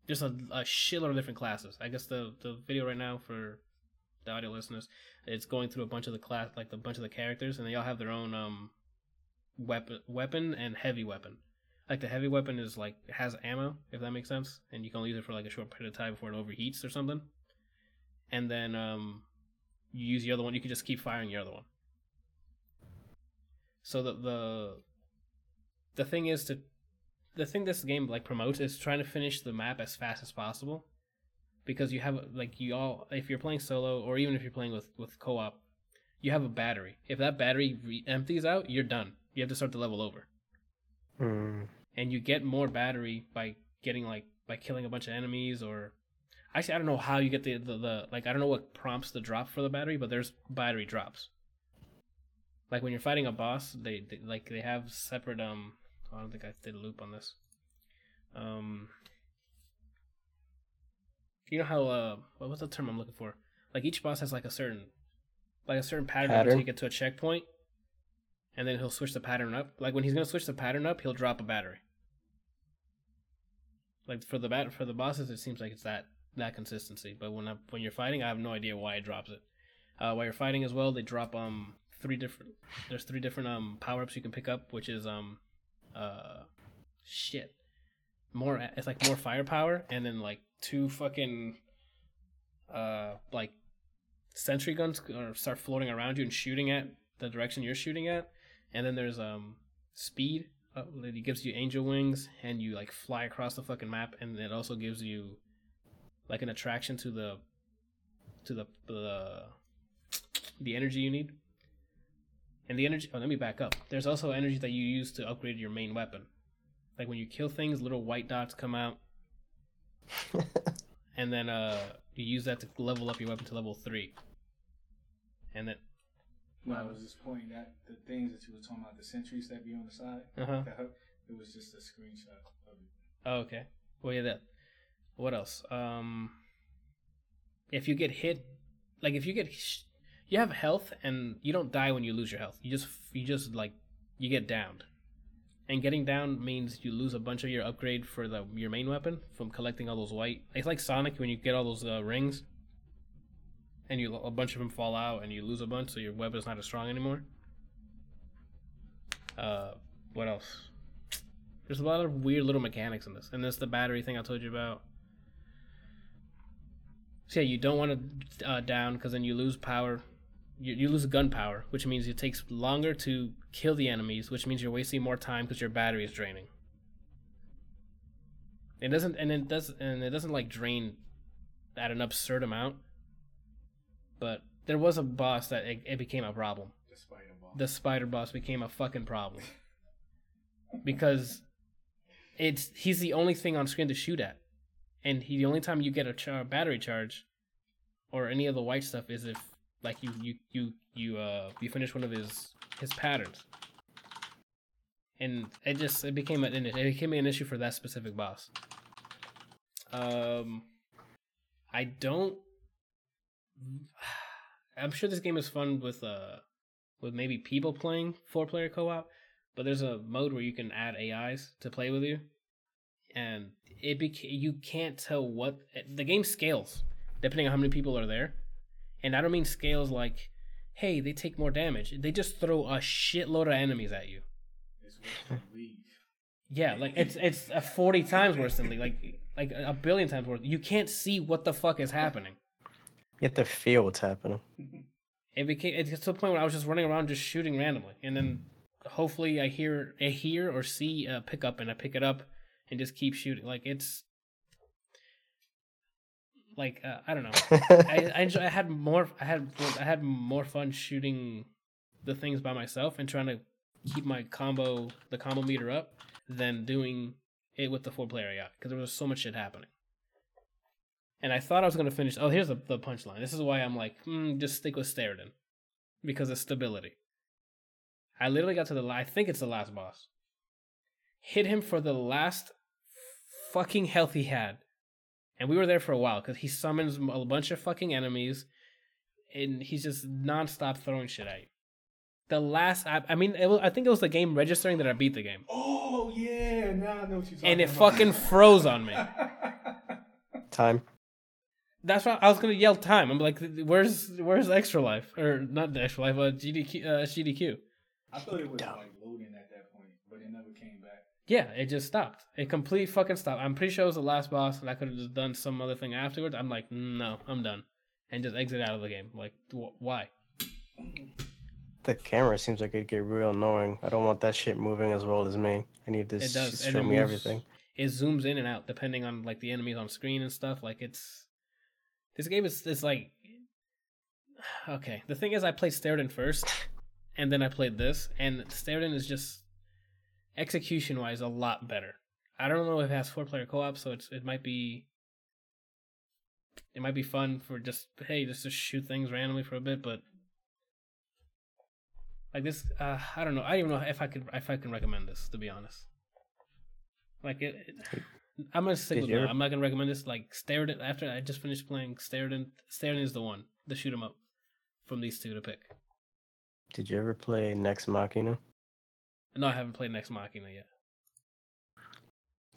S1: just a, a shitload of different classes. I guess the the video right now for the audio listeners, it's going through a bunch of the class like a bunch of the characters and they all have their own um weapon weapon and heavy weapon. Like the heavy weapon is like has ammo, if that makes sense, and you can only use it for like a short period of time before it overheats or something. And then um, you use the other one. You can just keep firing your other one. So the the the thing is to the thing this game like promotes is trying to finish the map as fast as possible, because you have like you all if you're playing solo or even if you're playing with with co-op, you have a battery. If that battery re- empties out, you're done. You have to start the level over
S2: Hmm.
S1: and you get more battery by getting like by killing a bunch of enemies or actually I don't know how you get the, the, the like I don't know what prompts the drop for the battery, but there's battery drops. Like when you're fighting a boss, they, they like they have separate um I don't think I did a loop on this. Um you know how uh what was the term I'm looking for? Like each boss has like a certain like a certain pattern,
S2: Pattern?
S1: until you get to a checkpoint and then he'll switch the pattern up. Like when he's gonna switch the pattern up, he'll drop a battery. Like for the bat for the bosses, it seems like it's that that consistency. But when I, when you're fighting, I have no idea why it drops it. Uh, while you're fighting as well, they drop um three different. There's three different um power ups you can pick up, which is um uh shit more. It's like more firepower, and then like two fucking uh like sentry guns or start floating around you and shooting at the direction you're shooting at and then there's um speed uh, it gives you angel wings and you like fly across the fucking map and it also gives you like an attraction to the to the the the energy you need. And the energy oh let me back up. There's also energy that you use to upgrade your main weapon. Like when you kill things little white dots come out. And then uh you use that to level up your weapon to level three. And then
S3: When I was just pointing at the things that you were talking about, the sentries that be on the side,
S1: uh-huh
S3: it was just a screenshot of it.
S1: Oh, okay. Well, yeah, that. What else? Um, if you get hit, like if you get, sh- you have health and you don't die when you lose your health. You just, you just like, you get downed, and getting down means you lose a bunch of your upgrade for the your main weapon from collecting all those white. It's like Sonic when you get all those uh, rings, and you a bunch of them fall out and you lose a bunch, so your weapon's not as strong anymore. Uh, what else? There's a lot of weird little mechanics in this, and there's the battery thing I told you about. So yeah, you don't want to uh, down because then you lose power. you, you lose gun power, which means it takes longer to kill the enemies, which means you're wasting more time because your battery is draining. It doesn't, and it does, and it doesn't like drain at an absurd amount. But there was a boss that it, it became a problem.
S3: The spider ball.
S1: The spider boss became a fucking problem because it's he's the only thing on screen to shoot at, and he the only time you get a char- battery charge, or any of the white stuff is if like you you you you uh you finish one of his his patterns, and it just it became an it became an issue for that specific boss. Um, I don't. I'm sure this game is fun with uh with maybe people playing four player co op, but there's a mode where you can add AIs to play with you, and it beca- you can't tell what the game scales depending on how many people are there, and I don't mean scales like, hey, they take more damage. They just throw a shitload of enemies at you.
S3: It's worse than League.
S1: Yeah, like it's it's a forty times worse than League, like like a billion times worse. You can't see what the fuck is happening.
S2: You have to feel what's happening.
S1: It became it gets to the point where I was just running around just shooting randomly, and then hopefully I hear I hear or see a pickup, and I pick it up and just keep shooting. Like it's like uh, I don't know. I I, enjoy, I had more I had I had more fun shooting the things by myself and trying to keep my combo the combo meter up than doing it with the four player AI because there was so much shit happening. And I thought I was gonna finish. Oh, here's the, the punchline. This is why I'm like, mm, just stick with Steredenn because of stability. I literally got to the. I think it's the last boss. Hit him for the last fucking health he had, and we were there for a while because he summons a bunch of fucking enemies, and he's just nonstop throwing shit at you. The last, I, I mean, it was, I think it was the game registering that I beat the game,
S3: Oh yeah, now I know what you're talking
S1: and it
S3: about.
S1: fucking froze on me.
S2: Time.
S1: That's why I was gonna yell time. I'm like, where's where's extra life or not the extra life, uh, GDQ, uh, GDQ.
S3: I thought it was
S2: Dumb.
S3: like loading at that point, but it never came back.
S1: Yeah, it just stopped. It complete fucking stopped. I'm pretty sure it was the last boss, and I could have just done some other thing afterwards. I'm like, no, I'm done, and just exit out of the game. Like, wh- why?
S2: The camera seems like it'd get real annoying. I don't want that shit moving as well as me. I need this
S1: It does,
S2: to
S1: and
S2: show me
S1: moves-
S2: everything.
S1: It zooms in and out depending on like the enemies on screen and stuff. Like, it's this game is it's like okay. The thing is, I played Steredenn first, and then I played this, and Steredenn is just execution wise a lot better. I don't know if it has four player co op, so it's it might be it might be fun for just hey just to shoot things randomly for a bit, but like this, uh, I don't know. I don't even know if I could if I can recommend this to be honest. Like it, it- I'm gonna stick
S2: Did
S1: with
S2: you
S1: no.
S2: ever-
S1: I'm not gonna recommend this. Like Steredenn after I just finished playing Steredenn. Sterdan is the one, the shoot 'em up from these two to pick.
S2: Did you ever play Nex Machina?
S1: No, I haven't played Nex Machina yet.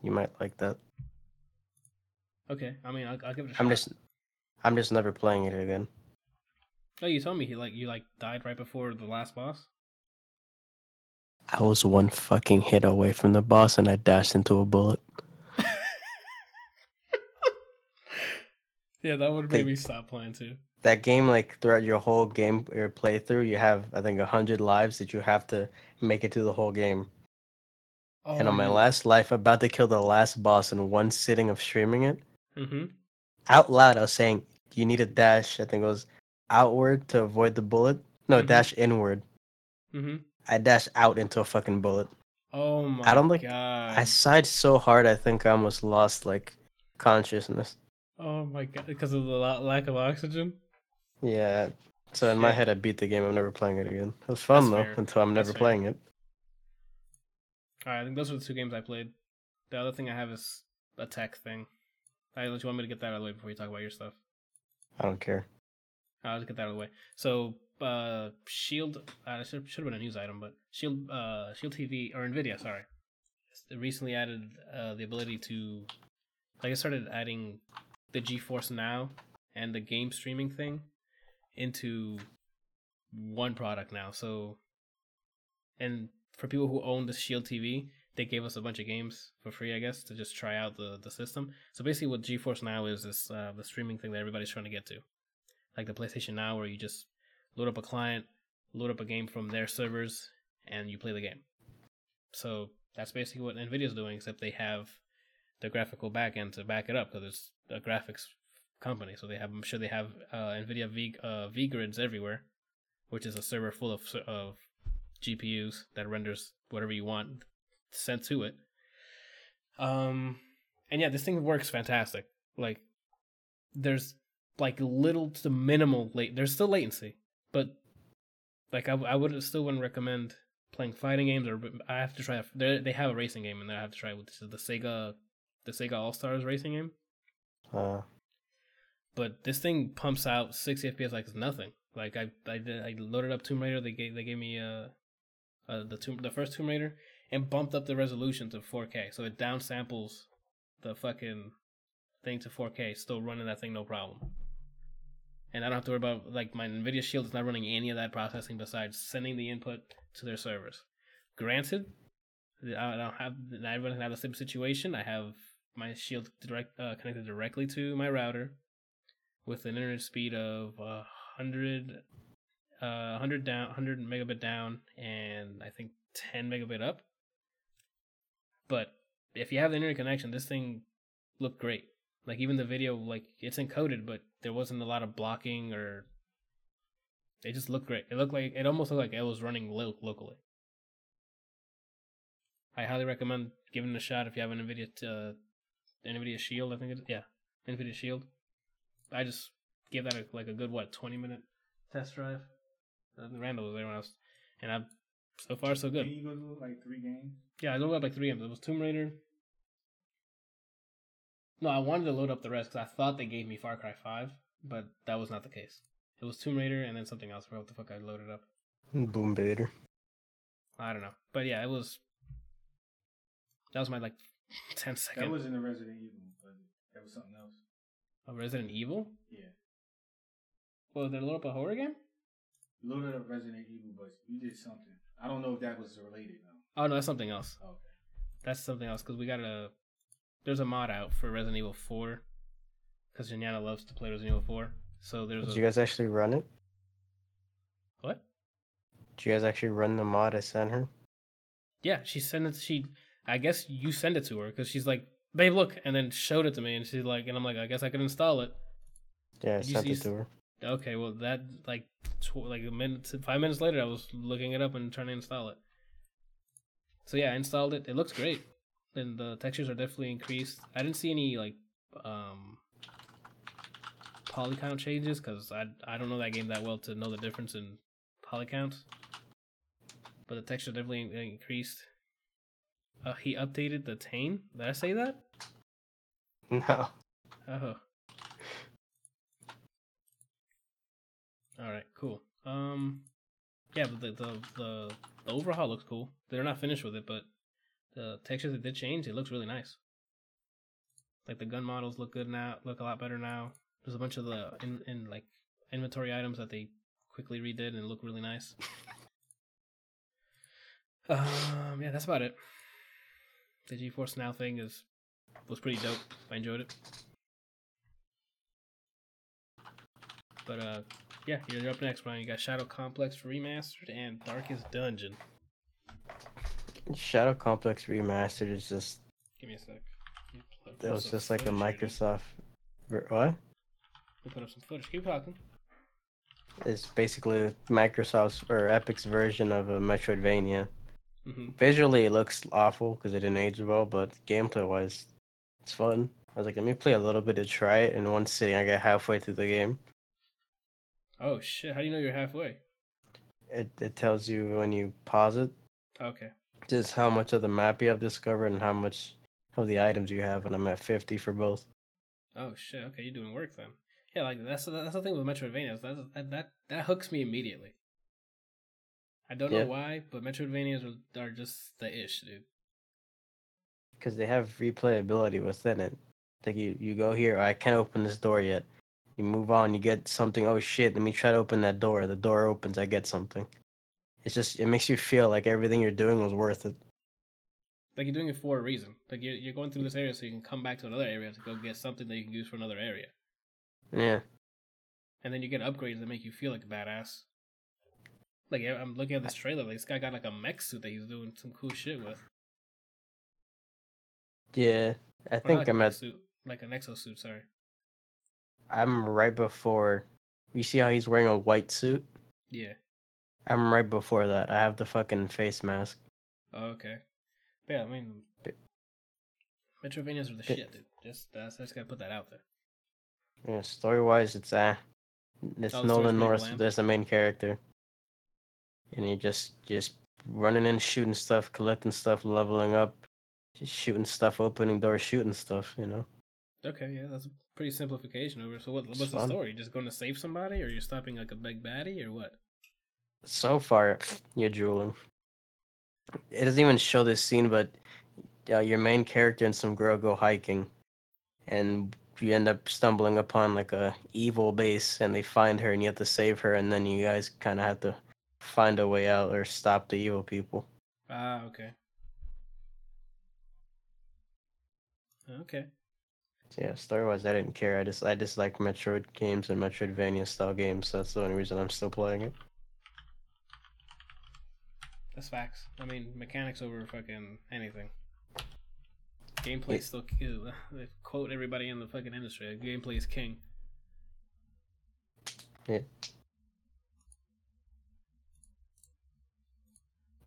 S2: You might like that.
S1: Okay, I mean I'll, I'll give it a shot.
S2: I'm just, I'm just never playing it again.
S1: Oh, you told me he like you like died right before the last boss.
S2: I was one fucking hit away from the boss, and I dashed into a bullet.
S1: Yeah, that would make me stop playing too.
S2: That game, like throughout your whole game or playthrough, you have I think a hundred lives that you have to make it to the whole game.
S1: Oh,
S2: and on my last life, about to kill the last boss in one sitting of streaming it
S1: Mm-hmm.
S2: out loud, I was saying, "You need a dash." I think it was outward to avoid the bullet. No,
S1: Mhm.
S2: dash inward.
S1: Mm-hmm.
S2: I dashed out into a fucking bullet.
S1: Oh my I
S2: don't think-
S1: god.
S2: I sighed so hard, I think I almost lost like consciousness.
S1: Oh my god, because of the lack of oxygen.
S2: Yeah. So in my head, I beat the game. I'm never playing it again. It was fun
S1: That's
S2: though
S1: fair.
S2: until I'm
S1: That's
S2: never
S1: fair.
S2: playing it.
S1: All right, I think those are the two games I played. The other thing I have is a tech thing. I let you want me to get that out of the way before you talk about your stuff.
S2: I don't care.
S1: I'll just get that out of the way. So, uh, Shield, uh, should should have been a news item, but Shield, uh, Shield TV or Nvidia, sorry, recently added uh, the ability to, like, I started adding the GeForce Now and the game streaming thing into one product now. So, and for people who own the Shield TV, they gave us a bunch of games for free, I guess, to just try out the the system. So basically, what GeForce Now is is uh, the streaming thing that everybody's trying to get to like the PlayStation Now, where you just load up a client, load up a game from their servers, and you play the game. So that's basically what Nvidia's doing, except they have the graphical backend to back it up because it's a graphics company. So they have, I'm sure they have uh, Nvidia V uh, V grids everywhere, which is a server full of of GPUs that renders whatever you want sent to it. Um, and yeah, this thing works fantastic. Like, there's like little to minimal late. There's still latency, but like I, I would still wouldn't recommend playing fighting games or I have to try. They have a racing game and I have to try with this is the Sega, the Sega All Stars racing game.
S2: Uh,
S1: but this thing pumps out 60 FPS like it's nothing. Like I I did, I loaded up Tomb Raider. They gave they gave me uh, uh the tomb the first Tomb Raider and bumped up the resolution to 4K. So it downsamples the fucking thing to 4K, still running that thing no problem. And I don't have to worry about like my Nvidia Shield is not running any of that processing besides sending the input to their servers. Granted, I don't have I don't have the same situation. I have my Shield direct uh, connected directly to my router with an internet speed of uh, 100 uh 100 down 100 megabit down and I think 10 megabit up. But if you have the internet connection, this thing looked great. Like even the video, like it's encoded, but there wasn't a lot of blocking or. It just looked great. It looked like it almost looked like it was running lo- locally. I highly recommend giving it a shot if you have an Nvidia uh, Nvidia Shield. I think it's yeah, Nvidia Shield. I just gave that a, like a good what twenty minute test drive. Randall was there when I was, and I so far so good.
S3: Can you go do like three games?
S1: Yeah, I loaded up like three games. It was Tomb Raider. No, I wanted to load up the rest because I thought they gave me Far Cry Five, but that was not the case. It was Tomb Raider and then something else. I what the fuck I loaded up.
S2: Boom Bader.
S1: I don't know, but yeah, it was. That was my like 10 second.
S3: That wasn't a Resident Evil, but that was something else.
S1: A Resident Evil?
S3: Yeah.
S1: Well, did it load up a horror game?
S3: You loaded up Resident Evil, but you did something. I don't know if that was related though.
S1: Oh no, that's something else.
S3: Okay.
S1: That's something else because we got a. There's a mod out for Resident Evil 4 because Janiana loves to play Resident Evil 4. So there's.
S2: Did
S1: a,
S2: you guys actually run it?
S1: What?
S2: Did you guys actually run the mod I sent her?
S1: Yeah, she sent it. She, I guess you send it to her because she's like, "Babe, look," and then showed it to me, and she's like, and I'm like, I guess I could install it.
S2: Yeah, I
S1: you
S2: sent
S1: see
S2: it to her.
S1: Okay, well that like tw- like a minute, five minutes later, I was looking it up and trying to install it. So yeah, I installed it. It looks great, and the textures are definitely increased. I didn't see any like um poly count changes because I I don't know that game that well to know the difference in poly counts. But the texture definitely increased. Uh, he updated the tane. Did I say that?
S2: No.
S1: Oh. All right, cool. Um, yeah, but the, the the the overhaul looks cool. They're not finished with it, but the textures that did change, it looks really nice. Like the gun models look good now, look a lot better now. There's a bunch of the in, in like inventory items that they quickly redid and look really nice. Um, yeah, that's about it. The GeForce Now thing is was pretty dope. I enjoyed it. But uh, yeah, you're up next, Brian. You got Shadow Complex Remastered and Darkest Dungeon.
S2: Shadow Complex Remastered is just
S1: Give me a sec. Let me pull
S2: that was just like a. Microsoft. What?
S1: Me put up some footage. Keep talking.
S2: It's basically Microsoft's or Epic's version of a Metroidvania.
S1: Hmm
S2: Visually, it looks awful because it didn't age well, but gameplay wise, it's fun. I was like, let me play a little bit to try it. In one sitting, I got halfway through the game.
S1: Oh shit! How do you know you're halfway?
S2: It it tells you when you pause it
S1: Okay.
S2: just how much of the map you have discovered and how much of the items you have, and I'm at 50 for both.
S1: Oh shit! Okay, you're doing work then. Yeah, like that's that's the thing with Metroidvanias. That that that, that hooks me immediately. I don't
S2: Yeah.
S1: know why, but Metroidvanias are, are just the ish, dude.
S2: because they have replayability within it. Like you, you go here, I can't open this door yet. You move on, you get something. Oh shit! Let me try to open that door. The door opens. I get something. It's just it makes you feel like everything you're doing was worth it.
S1: Like you're doing it for a reason. Like you're you're going through this area so you can come back to another area to go get something that you can use for another area,
S2: Yeah,
S1: and then you get upgrades that make you feel like a badass. Like I'm looking at this trailer. Like this guy got like a mech suit that he's doing some cool shit with.
S2: Yeah, I think
S1: like a
S2: I'm
S1: mech
S2: at.
S1: suit, like an exosuit. Sorry.
S2: I'm right before. You see how he's wearing a white suit?
S1: Yeah.
S2: I'm right before that. I have the fucking face mask.
S1: Oh, okay. But yeah, I mean,
S2: Bit-
S1: Metroidvanias are the
S2: bit-
S1: shit, dude. Just that's I just gotta put that out there.
S2: Yeah, story wise, it's uh, it's
S1: Oh,
S2: Nolan North as the main character, and he just just running in, shooting stuff, collecting stuff, leveling up, just shooting stuff, opening doors, shooting stuff. You know,
S1: Okay, yeah, that's a pretty simplification over. So what?
S2: It's
S1: What's the
S2: fun.
S1: story? Just going to save somebody, or you're stopping like a big baddie, or what?
S2: so far you're drooling. It doesn't even show this scene, but uh, your main character and some girl go hiking, and you end up stumbling upon like a evil base, and they find her, and you have to save her, and then you guys kind of have to find a way out or stop the evil people.
S1: Ah, okay. Okay.
S2: Yeah, story wise, I didn't care. I just I just like Metroid games and Metroidvania style games. So that's the only reason I'm still playing it.
S1: That's facts. I mean, mechanics over fucking anything. Gameplay
S2: Yeah.
S1: is still uh, they quote everybody in the fucking industry. Gameplay is king.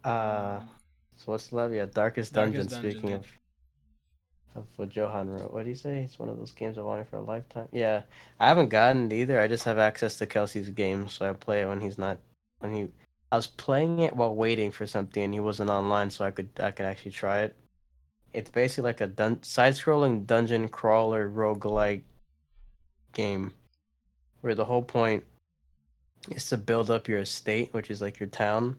S2: Uh, so what's love? Yeah, Darkest,
S1: Darkest
S2: Dungeon.
S1: Dungeon,
S2: Speaking
S1: yeah.
S2: of of what Johan wrote, what do you say? It's one of those games I wanted for a lifetime. Yeah, I haven't gotten it either. I just have access to Kelsey's game, so I play it when he's not when he. I was playing it while waiting for something, and he wasn't online, so I could I could actually try it. It's basically like a dun- side-scrolling dungeon crawler roguelike game, where the whole point is to build up your estate, which is like your town,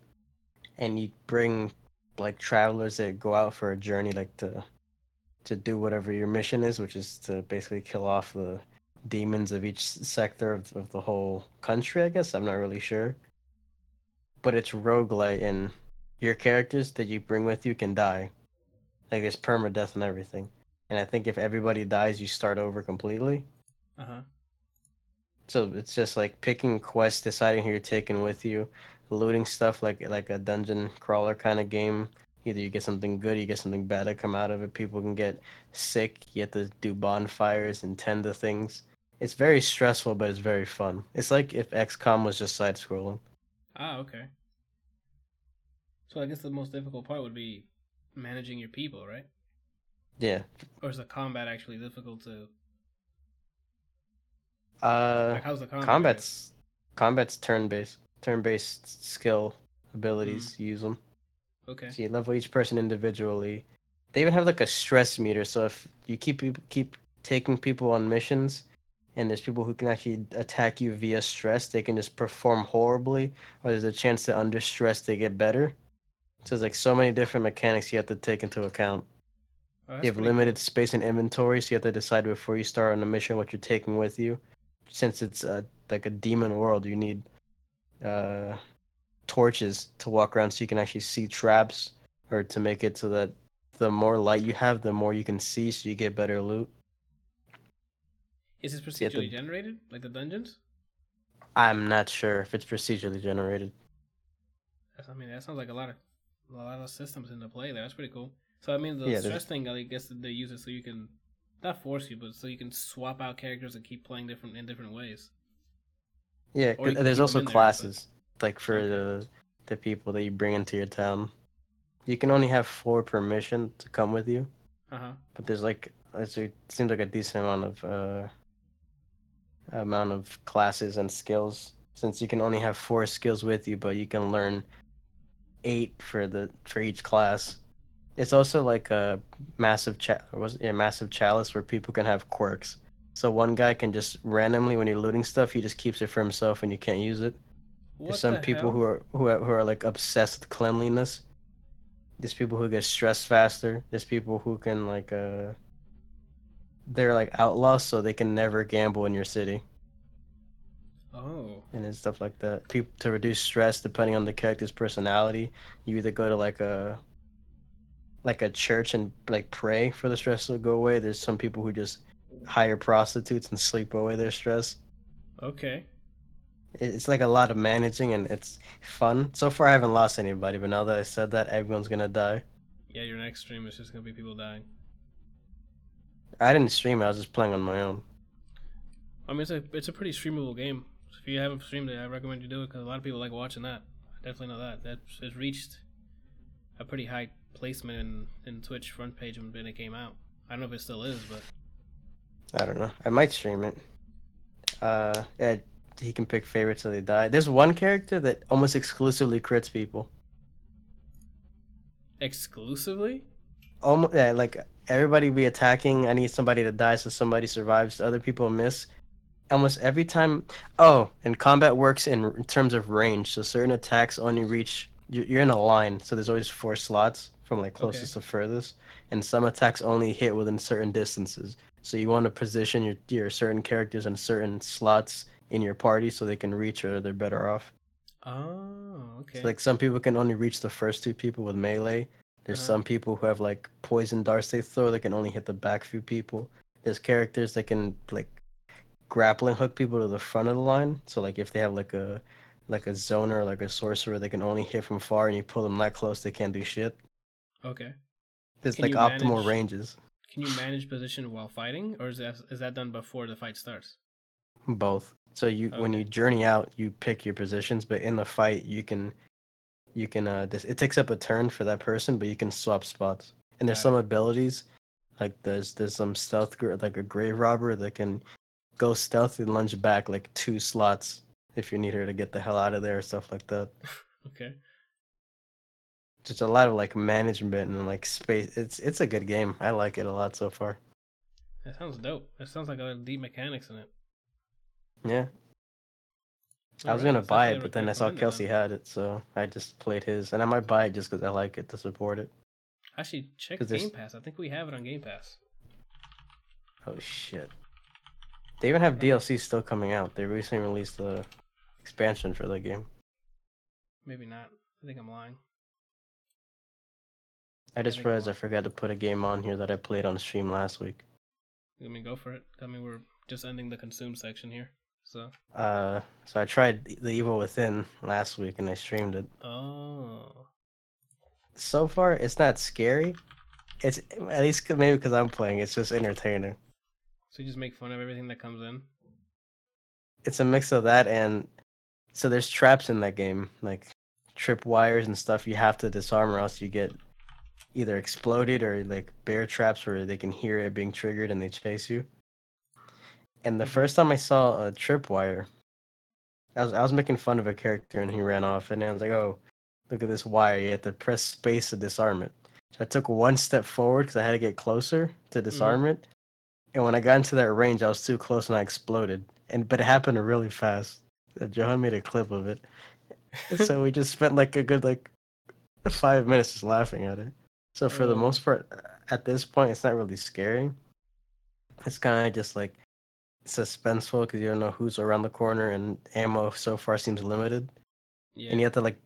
S2: and you bring like travelers that go out for a journey, like to to do whatever your mission is, which is to basically kill off the demons of each sector of, of the whole country. I guess I'm not really sure, but it's roguelite, and your characters that you bring with you can die. Like there's permadeath and everything. And I think if everybody dies, you start over completely.
S1: Uh huh.
S2: So it's just like picking quests, deciding who you're taking with you, looting stuff like like a dungeon crawler kind of game. Either you get something good, you get something bad to come out of it. People can get sick. You have to do bonfires and tend to things. It's very stressful, but it's very fun. It's like if XCOM was just side scrolling.
S1: Ah, okay. So I guess the most difficult part would be managing your people, right?
S2: Yeah.
S1: Or is the combat actually difficult to?
S2: Uh,
S1: Like, how's the combat?
S2: combat's combat's turn based, turn based skill abilities. Use them.
S1: Okay.
S2: So you level each person individually. They even have like a stress meter. So if you keep keep taking people on missions, and there's people who can actually attack you via stress, they can just perform horribly, or there's a chance that under stress they get better. So there's like so many different mechanics you have to take into account.
S1: Oh,
S2: you have limited space in inventory, so you have to decide before you start on a mission what you're taking with you. Since it's uh, like a demon world, you need uh, torches to walk around so you can actually see traps, or to make it so that the more light you have, the more you can see, so you get better loot.
S1: Is this
S2: you have to-
S1: procedurally generated, like the dungeons?
S2: I'm not sure if it's procedurally generated.
S1: That's- I mean, that sounds like a lot of a lot of systems into play there. That's pretty cool. So I mean, the
S2: Yeah, there's-
S1: stress thing, I guess they use it so you can not force you, but so you can swap out characters and keep playing different in different ways.
S2: Yeah,
S1: Or you
S2: 'cause
S1: can
S2: there's also
S1: in there, but-
S2: classes like for the the people that you bring into your town. You can only have four permission to come with you.
S1: Uh huh.
S2: but there's like it seems like a decent amount of uh amount of classes and skills since you can only have four skills with you but you can learn eight for the for each class it's also like a massive cha- or was it, yeah, massive chalice where people can have quirks so one guy can just randomly when you're looting stuff he just keeps it for himself and you can't use it
S1: What
S2: there's some
S1: the
S2: people
S1: hell?
S2: who are who are who are like obsessed with cleanliness. There's people who get stressed faster. There's people who can like uh they're like outlaws so they can never gamble in your city
S1: Oh,
S2: and then stuff like that. People to reduce stress depending on the character's personality, you either go to like a like a church and like pray for the stress to go away. There's some people who just hire prostitutes and sleep away their stress.
S1: okay.
S2: It's like a lot of managing and it's fun. So far, I haven't lost anybody, but now that I said that, everyone's gonna die.
S1: Yeah, your next stream is just gonna be people dying.
S2: I didn't stream it. I was just playing on my own.
S1: I mean, it's a it's a pretty streamable game. So if you haven't streamed it, I recommend you do it because a lot of people like watching that. I definitely know that. That it's reached a pretty high placement in in Twitch front page when it came out. I don't know if it still is, but
S2: I don't know. I might stream it. Uh, yeah, he can pick favorites till they die. There's one character that almost exclusively crits people.
S1: exclusively.
S2: Almost, yeah, like everybody be attacking. I need somebody to die so somebody survives. Other people miss. Almost every time. Oh, and combat works in, in terms of range. So certain attacks only reach. You're, you're in a line, so there's always four slots from like closest to furthest, and some attacks only hit within certain distances. So you want to position your your certain characters in certain slots in your party so they can reach or they're better off.
S1: Oh, okay.
S2: So, like some people can only reach the first two people with melee. There's
S1: Uh-huh.
S2: some people who have like poison darts they throw that can only hit the back few people. There's characters that can like grappling hook people to the front of the line. So like if they have like a like a zoner like a sorcerer, they can only hit from far, and you pull them that close, they can't do shit.
S1: okay.
S2: There's
S1: Can
S2: like optimal
S1: manage-
S2: ranges.
S1: Can you manage position while fighting, or is that is that done before the fight starts?
S2: Both. So you when you journey out, you pick your positions, but in the fight, you can you can uh this, it takes up a turn for that person, but you can swap spots. And there's some abilities like there's there's some stealth like a grave robber that can go stealth and lunge back like two slots if you need her to get the hell out of there stuff like that.
S1: Okay.
S2: Just a lot of like management and like space. It's it's a good game. I like it a lot so far.
S1: That sounds dope. That sounds like a deep mechanics in it.
S2: Yeah. I was
S1: Alright,
S2: gonna buy it, but then I saw
S1: recommend it
S2: Kelsey had it, so I just played his, and I might buy it just because I like it to support it.
S1: Actually, check
S2: 'Cause there's-
S1: Game Pass. I think we have it on Game Pass.
S2: Oh shit! They even have. DLC still coming out. They recently released the expansion for the game.
S1: Maybe not. I think I'm lying.
S2: I just realized I forgot to put a game on here that I played on stream last week.
S1: Let me go for it. I mean, we're just ending the consume section here. So,
S2: Uh, so I tried The Evil Within last week and I streamed it.
S1: oh,
S2: So far, it's not scary. It's at least maybe because I'm playing. It's just entertaining.
S1: so you just make fun of everything that comes in.
S2: it's a mix of that and so there's traps in that game like trip wires and stuff you have to disarm or else you get either exploded or like bear traps where they can hear it being triggered and they chase you and the
S1: Mhm.
S2: first time i saw a trip wire I was, I was making fun of a character and he ran off and I was like oh look at this wire you have to press space to disarm it so i took one step forward because i had to get closer to disarm it and when I got into that range, I was too close and I exploded. And but it happened really fast. Uh, Johan made a clip of it, so we just spent like a good like five minutes just laughing at it. So for the
S1: Oh.
S2: most part, uh, at this point, it's not really scary. It's kind of just like suspenseful because you don't know who's around the corner, and ammo so far seems limited.
S1: yeah.
S2: And you have to like.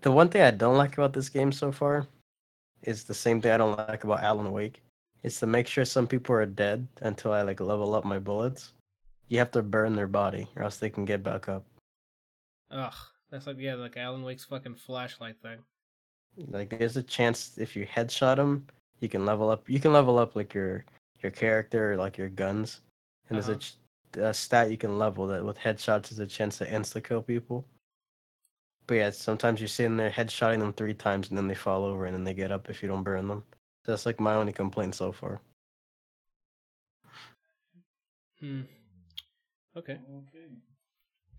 S2: The one thing I don't like about this game so far is the same thing I don't like about Alan Wake. It's to make sure some people are dead until I like level up my bullets. You have to burn their body, or else they can get back up.
S1: Ugh, that's like yeah, like Alan Wake's fucking flashlight thing.
S2: Like there's a chance if you headshot them, you can level up. You can level up like your your character, or, like your guns. And
S1: Uh-huh.
S2: there's a, a stat you can level that with headshots is a chance to insta kill people. But yeah, sometimes you're sitting there headshotting them three times and then they fall over and then they get up if you don't burn them. That's like my only complaint so far.
S1: Hmm. Okay.
S3: Okay.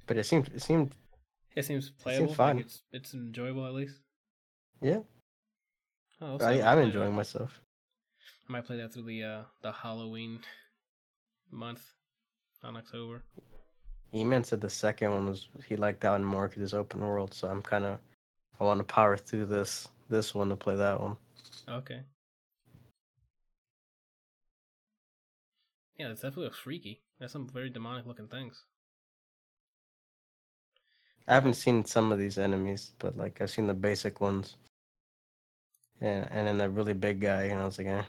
S2: But it seemed it seemed
S1: It seems playable. like
S2: fun.
S1: it's it's enjoyable at least.
S2: Yeah.
S1: Oh,
S2: I, I'm enjoying
S1: that.
S2: myself.
S1: I might play that through the uh the Halloween month on October.
S2: E-Man said the second one was he liked that one more because it's open world. So I'm kind of I want to power through this this one to play that one.
S1: Okay. Yeah, that definitely looks freaky. There's some very demonic looking things.
S2: I haven't seen some of these enemies, but like I've seen the basic ones. Yeah, and then the really big guy, and I was like, eh.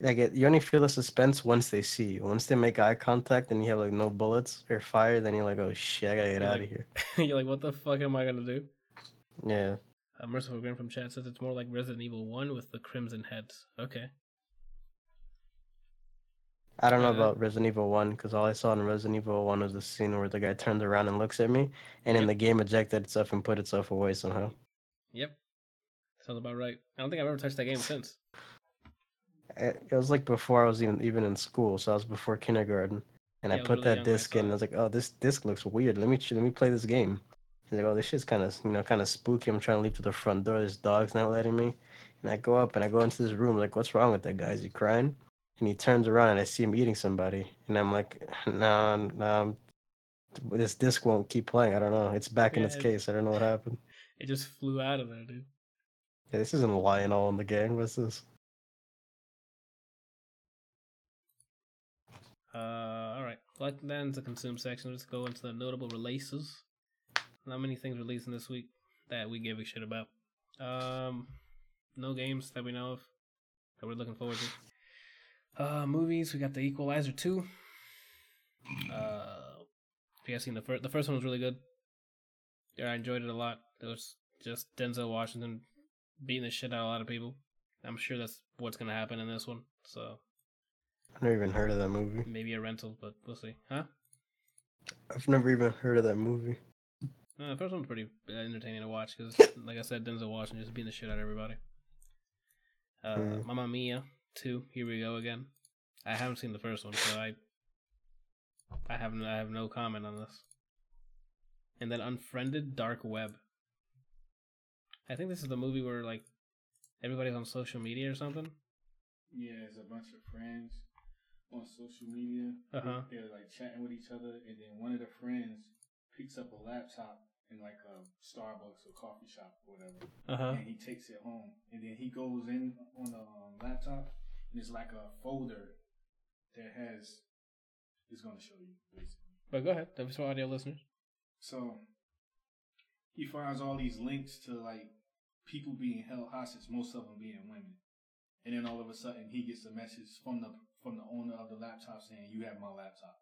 S2: Like it, you only feel the suspense once they see you. Once they make eye contact and you have like no bullets or fire, then you're like, oh shit, I gotta get
S1: You're
S2: out
S1: like-
S2: of here.
S1: You're like, what the fuck am I gonna do?
S2: Yeah.
S1: Uh, Merciful Grin from chat says it's more like Resident Evil 1 with the crimson heads. Okay.
S2: I don't know
S1: Uh,
S2: about Resident Evil One because all I saw in Resident Evil One was the scene where the guy turns around and looks at me, and then the game ejected itself and put itself away somehow.
S1: Yep. Sounds about right. I don't think I've ever touched that game since.
S2: It it was like before I was even even in school, so I was before kindergarten, and
S1: Yeah,
S2: I put that
S1: young when I
S2: disc in. And I was like, oh, this disc looks weird. Let me ch- let me play this game. He's like, oh, this shit's kind of you know kind of spooky. I'm trying to leave to the front door. This dog's not letting me, and I go up and I go into this room. Like, what's wrong with that guy? Is he crying? And he turns around and I see him eating somebody, and I'm like, no, no, this disc won't keep playing. I don't know. It's back in
S1: Yeah,
S2: its
S1: it-
S2: case. I don't know what happened.
S1: It just flew out of there, dude.
S2: Yeah, this isn't all in the gang. What's this?
S1: Uh, all right. Like that ends the consume section. Let's go into the notable releases. Not many things releasing this week that we give a shit about. Um, no games that we know of that we're looking forward to. Uh, movies. We got The Equalizer two. Uh, if you guys seen the first, the first one was really good. Yeah, I enjoyed it a lot. It was just Denzel Washington beating the shit out of a lot of people. I'm sure that's what's gonna happen in this one. So
S2: I've never even heard of that movie.
S1: maybe a rental, but we'll see. Huh?
S2: I've never even heard of that movie.
S1: No, the first one's pretty uh, entertaining to watch because, like I said, Denzel Washington just beating the shit out of everybody. Uh,
S2: Mm.
S1: Mamma Mia two. Here we go again. I haven't seen the first one, so I, I have I have no comment on this. And then Unfriended Dark Web. I think this is the movie where like everybody's on social media or something.
S3: Yeah, it's a bunch of friends on social media.
S1: Uh-huh.
S3: They're like chatting with each other, and then one of the friends picks up a laptop in like a Starbucks or coffee shop or whatever,
S1: Uh huh.
S3: and he takes it home, and then he goes in on the um, laptop, and it's like a folder that has. It's gonna show you basically.
S1: But go ahead. That was for audio listeners.
S3: So he finds all these links to like people being held hostage, most of them being women. And then all of a sudden he gets a message from the from the owner of the laptop saying, You have my laptop.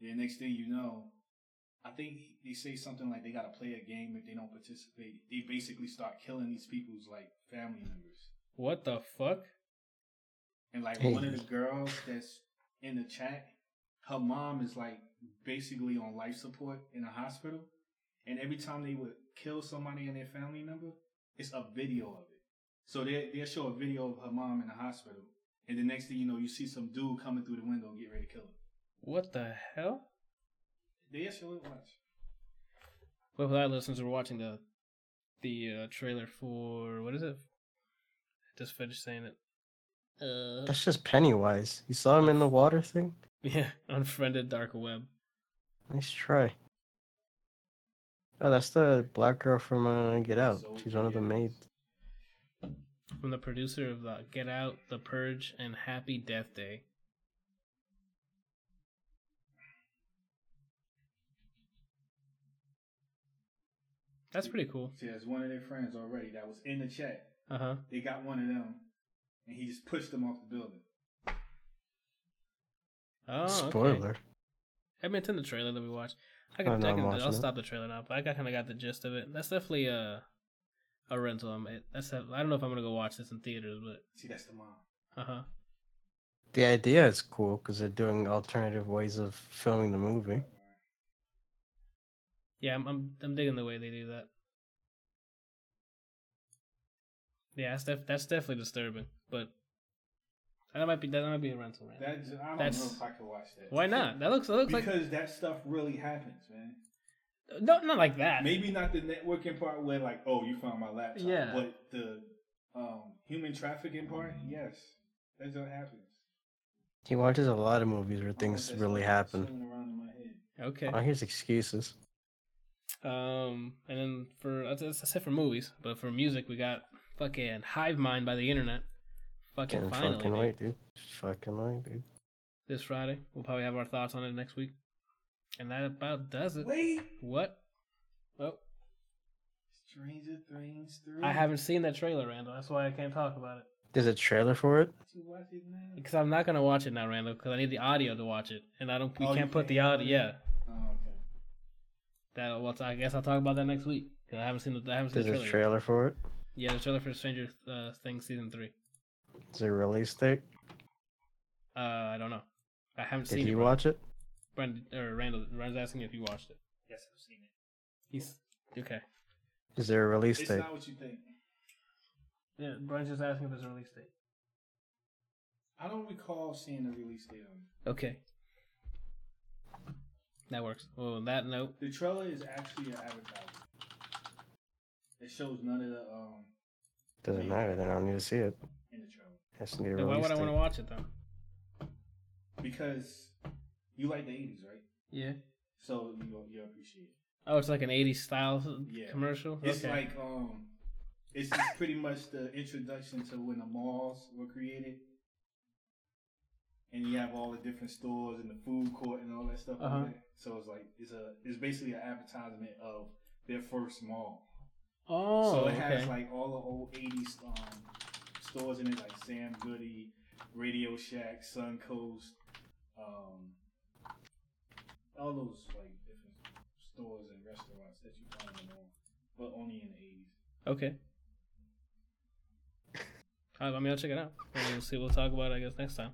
S3: Then next thing you know, I think they say something like they gotta play a game if they don't participate. They basically start killing these people's like family members.
S1: What the fuck?
S3: And like
S2: Hey.
S3: one of the girls that's in the chat, her mom is like basically on life support in a hospital. And every time they would kill somebody in their family member, it's a video of it. So they they'll show a video of her mom in the hospital. And the next thing you know, you see some dude coming through the window and get ready to kill her.
S1: What the hell?
S3: They'll show it watch.
S1: Well, for that listeners, we're watching the the uh, trailer for what is it? Just finished saying it. Uh,
S2: That's just Pennywise. You saw him in the water thing?
S1: yeah, unfriended dark web.
S2: Nice try. Oh, that's the black girl from uh, Get Out. She's one of the
S3: yeah.
S2: maids.
S1: From the producer of the Get Out, The Purge, and Happy Death Day. That's pretty cool.
S3: See, that's one of their friends already that was in the chat.
S1: Uh huh.
S3: They got one of them, and he just pushed them off the building.
S1: Oh, okay.
S2: Spoiler.
S1: I meant in the trailer that we watched. I can,
S2: no,
S1: I
S2: I'm
S1: can
S2: watching
S1: I'll
S2: it.
S1: stop the trailer now, but I kind of got the gist of it. That's definitely a a rental. It, that's a, I don't know if I'm gonna go watch this in theaters, but
S3: See, that's the mom.
S1: uh huh.
S2: The idea is cool because they're doing alternative ways of filming the movie.
S1: Yeah, I'm, I'm I'm digging the way they do that. Yeah, that's def- that's definitely disturbing, but that might be that might be a rental. Right?
S3: That I don't
S1: That's-
S3: know if I can watch that.
S1: Why not? That looks that looks like
S3: because that stuff really happens, man.
S1: no, not like that.
S3: Maybe not the networking part where like, oh, you found my laptop.
S1: Yeah.
S3: But the um, human trafficking part, yes, that just happens.
S2: He watches a lot of movies where things
S3: That's
S2: really
S3: like
S2: happen.
S3: swimming around in my head.
S1: Okay.
S2: Oh, here's excuses.
S1: Um, and then for that's, that's it for movies, but for music we got fucking Hive Mind by the Internet. Fucking
S2: Can't
S1: finally,
S2: fucking
S1: dude.
S2: wait, dude. Fucking wait, dude.
S1: this Friday. We'll probably have our thoughts on it next week, and that about does it.
S3: Wait,
S1: What? Oh,
S3: Stranger Things three.
S1: I haven't seen that trailer, Randall. That's why I can't talk about it.
S2: There's a trailer for it.
S3: To watch it now.
S1: because I'm not gonna watch it now, Randall, because I need the audio to watch it, and I don't. We
S3: Oh,
S1: can't put
S3: can't
S1: the audio. Yeah,
S3: Oh, okay.
S1: that. Well, I guess I'll talk about that next week. Cause I haven't seen the. I haven't seen
S2: There's
S1: the
S2: a
S1: trailer.
S2: trailer for it.
S1: Yeah, the trailer for Stranger uh, Things season three.
S2: Is there a release date?
S1: Uh, I don't know. I haven't
S2: Did
S1: seen it.
S2: Did you
S1: bro.
S2: watch it?
S1: Brendan or Randall. Randall's asking if you watched it.
S4: Yes, I've seen it.
S1: He's okay.
S2: Is there a release
S3: It's
S2: date?
S3: not what you think.
S1: Yeah, Brian's just asking if there's a release date.
S3: I don't recall seeing a release date on it.
S1: Okay. That works. Well, on that note,
S3: The trailer is actually an advertisement. It shows none of the um
S2: Doesn't matter. Then I don't need to see it.
S3: in the trailer
S2: I just need a
S1: then why would I want to watch it though?
S3: because you like the '80s, right?
S1: Yeah.
S3: So you you appreciate it.
S1: Oh, it's like an '80s style
S3: Yeah.
S1: commercial.
S3: It's
S1: okay.
S3: like um, it's pretty much the introduction to when the malls were created, and you have all the different stores and the food court and all that stuff. over
S1: Uh-huh.
S3: there. So it's like it's a it's basically an advertisement of their first mall.
S1: oh,
S3: so it
S1: okay.
S3: has like all the old '80s um, stores in it, like Sam Goody, Radio Shack, Suncoast, um, all those like different stores and restaurants that you find in the mall, but only in the '80s.
S1: okay. I mean, I'll check it out. We'll see. We'll talk about it, I guess, next time.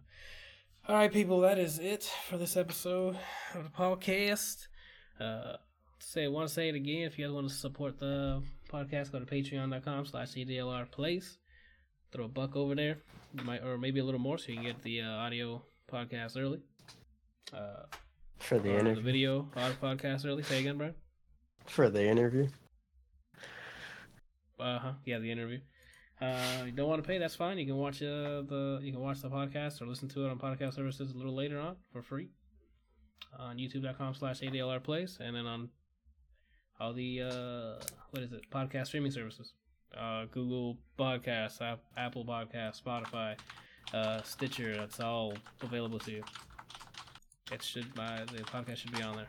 S1: All right, people. That is it for this episode of the podcast. Uh, say want to say it again. If you guys want to support the podcast, go to patreon.com slash ADLR Plays. Throw a buck over there. Might, or maybe a little more so you can get the uh, audio podcast early. Uh,
S2: For the
S1: or the
S2: interview.
S1: video podcast early. Say again, Brian.
S2: For the interview.
S1: Uh huh. Yeah, the interview. Uh, you don't want to pay? That's fine. You can watch uh, the you can watch the podcast or listen to it on podcast services a little later on for free on YouTube.com slash ADLR Plays and then on all the uh, what is it podcast streaming services, uh, Google Podcasts, App- Apple Podcasts, Spotify, uh, Stitcher. That's all available to you. It should my the podcast should be on there.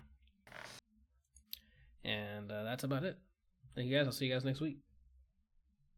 S1: And uh, that's about it. Thank you guys. I'll see you guys next week.